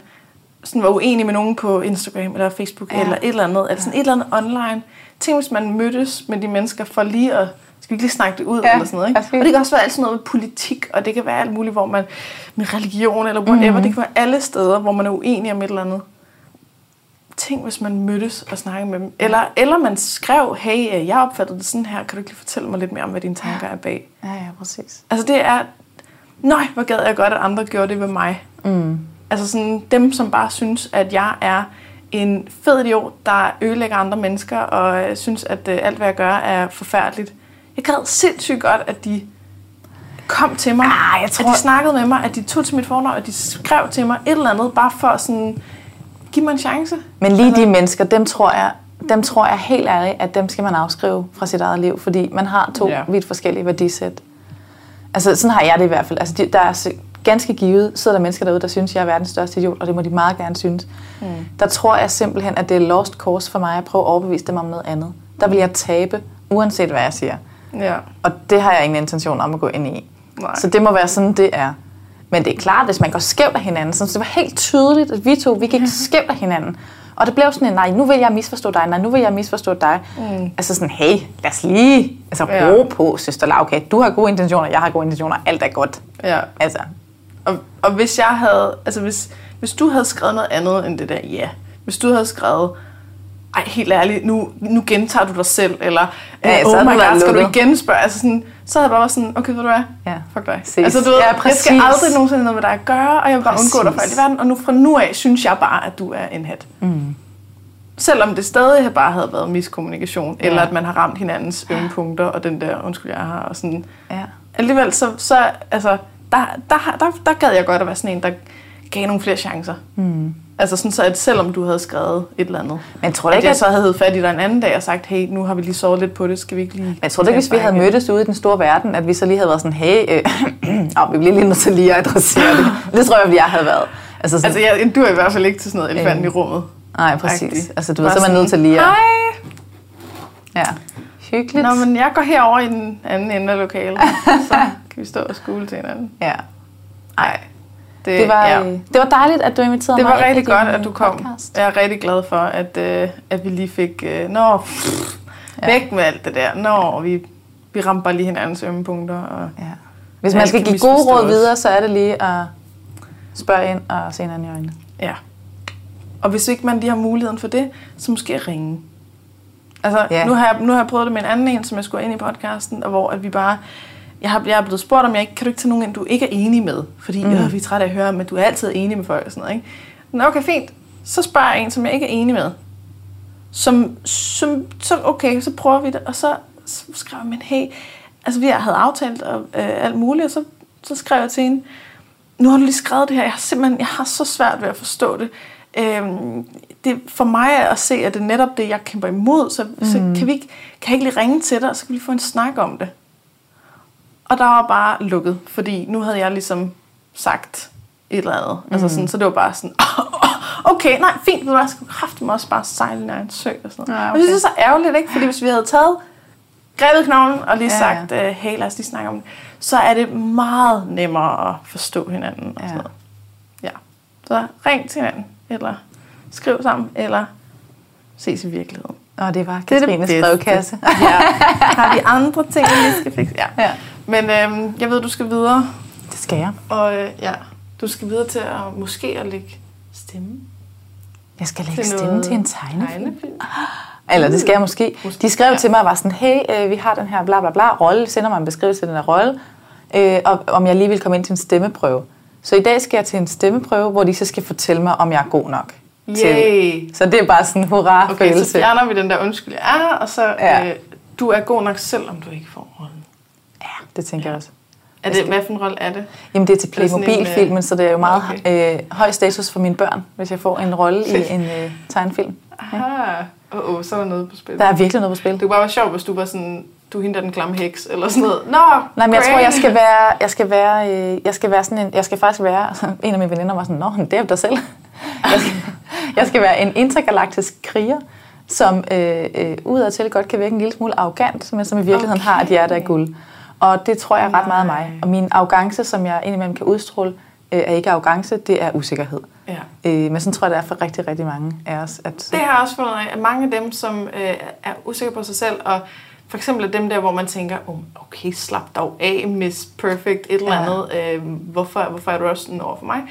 sådan var uenig med nogen på Instagram eller Facebook Ja. eller et eller andet, eller sådan et eller andet online, tænk hvis man mødtes med de mennesker for lige at skal vi ikke lige snakke det ud Ja, eller sådan noget, ikke? Og det kan også være alt sådan noget med politik, og det kan være alt muligt, hvor man med religion eller whatever, mm. det kan være alle steder, hvor man er uenig om et eller andet. Tænk, hvis man mødtes og snakkede med dem. Eller, eller man skrev, hey, øh, jeg opfattede det sådan her, kan du ikke lige fortælle mig lidt mere om, hvad dine tanker er bag? Ja, ja, præcis. Altså det er, nej, hvor gad jeg godt, at andre gjorde det ved mig. Mm. Altså sådan dem, som bare synes, at jeg er en fed idiot, der ødelægger andre mennesker, og øh, synes, at øh, alt, hvad jeg gør, er forfærdeligt. Jeg gad sindssygt godt, at de kom til mig, Ah, jeg at tror- de snakkede med mig, at de tog til mit fornavn, at de skrev til mig et eller andet, bare for at sådan, give mig en chance. Men lige de mennesker, dem tror jeg, dem tror jeg helt ærligt, at dem skal man afskrive fra sit eget liv, fordi man har to Ja. vidt forskellige værdisæt. Altså, sådan har jeg det i hvert fald. Altså, de, der er ganske givet, sidder der mennesker derude, der synes, jeg er verdens største idiot, og det må de meget gerne synes. Mm. Der tror jeg simpelthen, at det er lost course for mig at prøve at overbevise dem om noget andet. Der vil jeg tabe, uanset hvad jeg siger. Ja. Og det har jeg ingen intention om at gå ind i. Nej. Så det må være sådan, det er. Men det er klart, hvis man går skævt af hinanden, så det var helt tydeligt, at vi to, vi gik skævt af hinanden. Og det blev sådan en, nej, nu vil jeg misforstå dig, nej, nu vil jeg misforstå dig. Mm. Altså sådan, hey, lad os lige altså, Ja. ro på, søster Lav. Okay, du har gode intentioner, jeg har gode intentioner, alt er godt. ja. Altså, Og, og hvis jeg havde, altså hvis, hvis du havde skrevet noget andet end det der ja, hvis du havde skrevet, ej helt ærligt, nu, nu gentager du dig selv, eller Ja, ja, så oh my god, skal du igen spørge, altså sådan, så havde jeg bare været sådan, okay, ved du hvad, Ja. fuck dig. Ses. Altså du ved, Ja, jeg skal præcis. aldrig nogensinde noget med dig at gøre, og jeg vil bare undgå dig for alt i Præcis. verden, og nu fra nu af, synes jeg bare, at du er en hat. mm. selvom det stadig bare havde været miskommunikation, ja. eller at man har ramt hinandens ømme punkter, og den der, undskyld, jeg har, og sådan, Ja. alligevel, så, så altså, der, der, der, der gad jeg godt at være sådan en, der gav nogle flere chancer. Mm. Altså sådan så, at selvom du havde skrevet et eller andet, Men tror du at ikke, jeg at, så havde heddet fat i dig en anden dag og sagt, hey, nu har vi lige sovet lidt på det, skal vi ikke lige... men jeg tror du ikke, hvis vi havde mødtes ude i den store verden, at vi så lige havde været sådan, hey, øh, oh, vi bliver lige nødt til lige at adressere det. Det tror jeg, jeg havde været. Altså, sådan, Altså, jeg, du er i hvert fald ikke til sådan noget elefanten i Øhm, rummet. nej, præcis. agtigt. Altså, du er man nødt til lige at... Hej! Ja. Hyggeligt. Nå, men jeg går herover i den anden ende af lokalet, så kan vi stå og skule til hinanden. Ja. Nej, Det var, ja. ja. det var dejligt, at du inviterede det mig. var ind i rigtig godt, at du kom. Podcast. Jeg er rigtig glad for, at, øh, at vi lige fik... Øh, nå, pff, Ja. væk med alt det der. Nå, vi, vi ramte bare lige hinandens ømme punkter. Og, Ja. Hvis man det skal give gode råd videre, så er det lige at spørge ind og se hinanden i øjnene. ja. Og hvis ikke man lige har muligheden for det, så måske ringe. Altså, Ja. nu, har jeg, nu har jeg prøvet det med en anden en, som jeg skulle ind i podcasten, og hvor at vi bare... Jeg, har, jeg er blevet spurgt, om jeg ikke kan du ikke tage nogen du ikke er enig med. Fordi mm. øh, vi er trætte af at høre, men du er altid enig med folk og sådan noget. Ikke? Nå, okay, fint. Så spørger jeg en, som jeg ikke er enig med. Som, som, så okay, så prøver vi det. Og så, så skrev jeg, men hey, altså vi havde aftalt og, øh, alt muligt, og så, så skrev jeg til hende, nu har du lige skrevet det her, jeg har simpelthen, jeg har så svært ved at forstå det. Øhm, det for mig er at se, at det er netop det, jeg kæmper imod, så, mm. så kan, vi ikke, kan jeg ikke lige ringe til dig, og så kan vi få en snak om det. Og der var bare lukket, fordi nu havde jeg ligesom sagt et eller andet. Mm. Altså sådan, så det var bare sådan, okay, nej, fint, hvad, jeg skulle kraftigt også bare sejle i en sø og sådan noget. Ja, Og det synes jeg er så ærgerligt, ikke? Fordi hvis vi havde taget grebet knoglen og lige Ja, ja, sagt, øh, hey, lad os lige snakke om det, så er det meget nemmere at forstå hinanden og Ja. sådan noget. Ja. Så ring til hinanden, eller skriv sammen, eller ses i virkeligheden. Og det var Det det Katrines brevkasse. Ja. Har vi andre ting, vi skal fikse? Ja. ja. Men øhm, jeg ved, du skal videre, Det skal jeg. og øh, ja, du skal videre til at måske at lægge stemme Jeg skal lægge til stemme til en tegnefilm. tegnefilm. Eller det skal jeg måske. De skrev ja. til mig og var sådan, hey, øh, vi har den her bla bla bla rolle, sender mig en beskrivelse til den her rolle, øh, og om jeg lige vil komme ind til en stemmeprøve. Så i dag skal jeg til en stemmeprøve, hvor de så skal fortælle mig, om jeg er god nok. Yay! Så det er bare sådan en hurra Okay, så følelse. fjerner vi den der undskyld, jeg er, og så Ja. øh, du er god nok selv, om du ikke får rollen. Ja, det tænker jeg også. Er det, hvad for en rolle er det? Jamen det er til Playmobil-filmen, øh, så det er jo meget okay. øh, høj status for mine børn, hvis jeg får en rolle i en øh, tegnefilm. Aha. Åh, oh, oh, så er der noget på spil. Der er virkelig noget på spil. Det kunne bare være sjovt, hvis du var sådan, du er hende der den klamme heks, eller sådan noget. Nå, Nej, men jeg tror, jeg skal være, jeg skal være, øh, jeg skal være sådan en, jeg skal faktisk være, en af mine veninder var sådan, nå, det er dig selv. Jeg skal, jeg skal være en intergalaktisk kriger, som øh, øh, udadtil godt kan virke en lille smule arrogant, men som i virkeligheden okay. har et hjerte af guld. Og det tror jeg ret meget af mig. Nej. Og min arrogance, som jeg indimellem kan udstråle, øh, er ikke arrogance, det er usikkerhed. Ja. Øh, men sådan tror jeg, det er for rigtig, rigtig mange af os. At, Det har jeg også fundet af, at mange af dem, som øh, er usikre på sig selv, og for eksempel dem der, hvor man tænker, oh, okay, slap dog af, Miss Perfect, et eller Ja. andet, øh, hvorfor, hvorfor er du også sådan over for mig?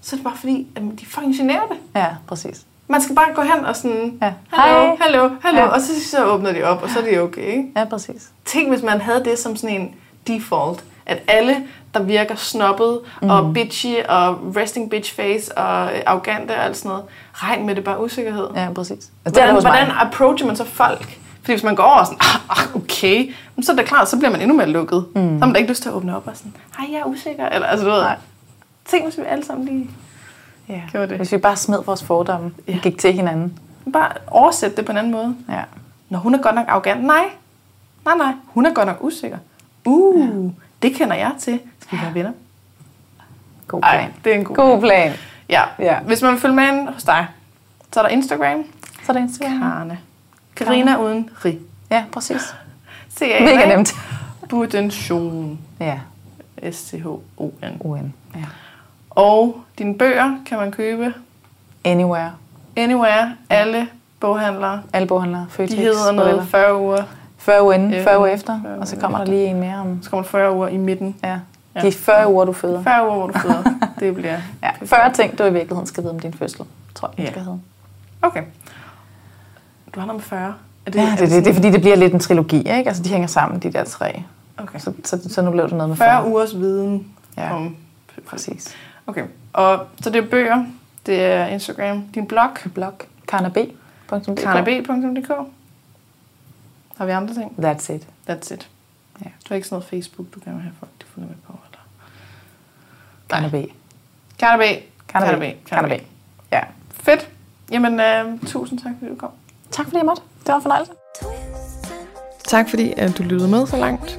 Så er det bare fordi, at de fucking generer det. Ja, præcis. Man skal bare gå hen og sådan, Ja. hallo, hallo, hallo, Ja. og så, så åbner de op, og så er det okay. Ikke? Ja, præcis. Tænk, hvis man havde det som sådan en default, at alle, der virker snobbet mm. og bitchy og resting bitch face og arrogante og alt sådan noget, regn med det bare usikkerhed. Ja, præcis. Er Hvordan, hvordan approacher man så folk? Fordi hvis man går over og sådan, ah, ah, okay, så er det klart, så bliver man endnu mere lukket. Mm. Så har man da ikke lyst til at åbne op og sådan, hej, jeg er usikker. Eller, altså, du ved, Nej. tænk, hvis vi alle sammen lige Ja. gjorde det. Hvis vi bare smed vores fordomme ja. Gik til hinanden. Bare oversætte det på en anden måde. Ja. Når hun er godt nok arrogant. Nej, nej, nej, hun er godt nok usikker. Uh, ja. det kender jeg til. Skal vi være venner? God plan. Ej, det er en god, God plan. Ja. Ja. Hvis man vil følge med ind hos dig, så er der Instagram. Så er det Instagram. Karne. Karina uden rig. Ja, præcis. c a Mega nemt. Budension. Ja, S-T-H-O-N. UN. Ja. Og dine bøger kan man købe Anywhere. anywhere. Alle boghandlere. Alle boghandlere. Føtex. De hedder noget whatever. 40 uger. 40 uger inden, Ja, 40 uger efter. 40 Og så kommer der lige en mere om... Så kommer der 40 uger i midten. Ja. Ja. De 40 uger, du føder. 40 uger, hvor du føder. Det bliver... Ja, 40 ting, du i virkeligheden skal vide om din fødsel. Tror jeg, Ja. skal hedde. Okay. Du har nummer 40. Er Det, ja, det, det, det, er fordi, det bliver lidt en trilogi, ikke? Altså, de hænger sammen, de der tre. Okay. Så, så, så nu blev det noget med 40 40. ugers viden Ja. om... Præcis. Okay. Og så det er bøger, det er Instagram, din blog, Blog. karnab.dk. Karnab.dk. Har vi andre ting? That's it. That's it. Ja. Du har ikke sådan noget Facebook, du gerne vil have folk, de følger med på? Eller? Karnab. Karnab. Karnab. Karnab. Ja. Fedt. Jamen, øh, tusind tak, fordi du kom. Tak fordi jeg måtte. Det var en fornøjelse. Tak fordi at du lyttede med så langt.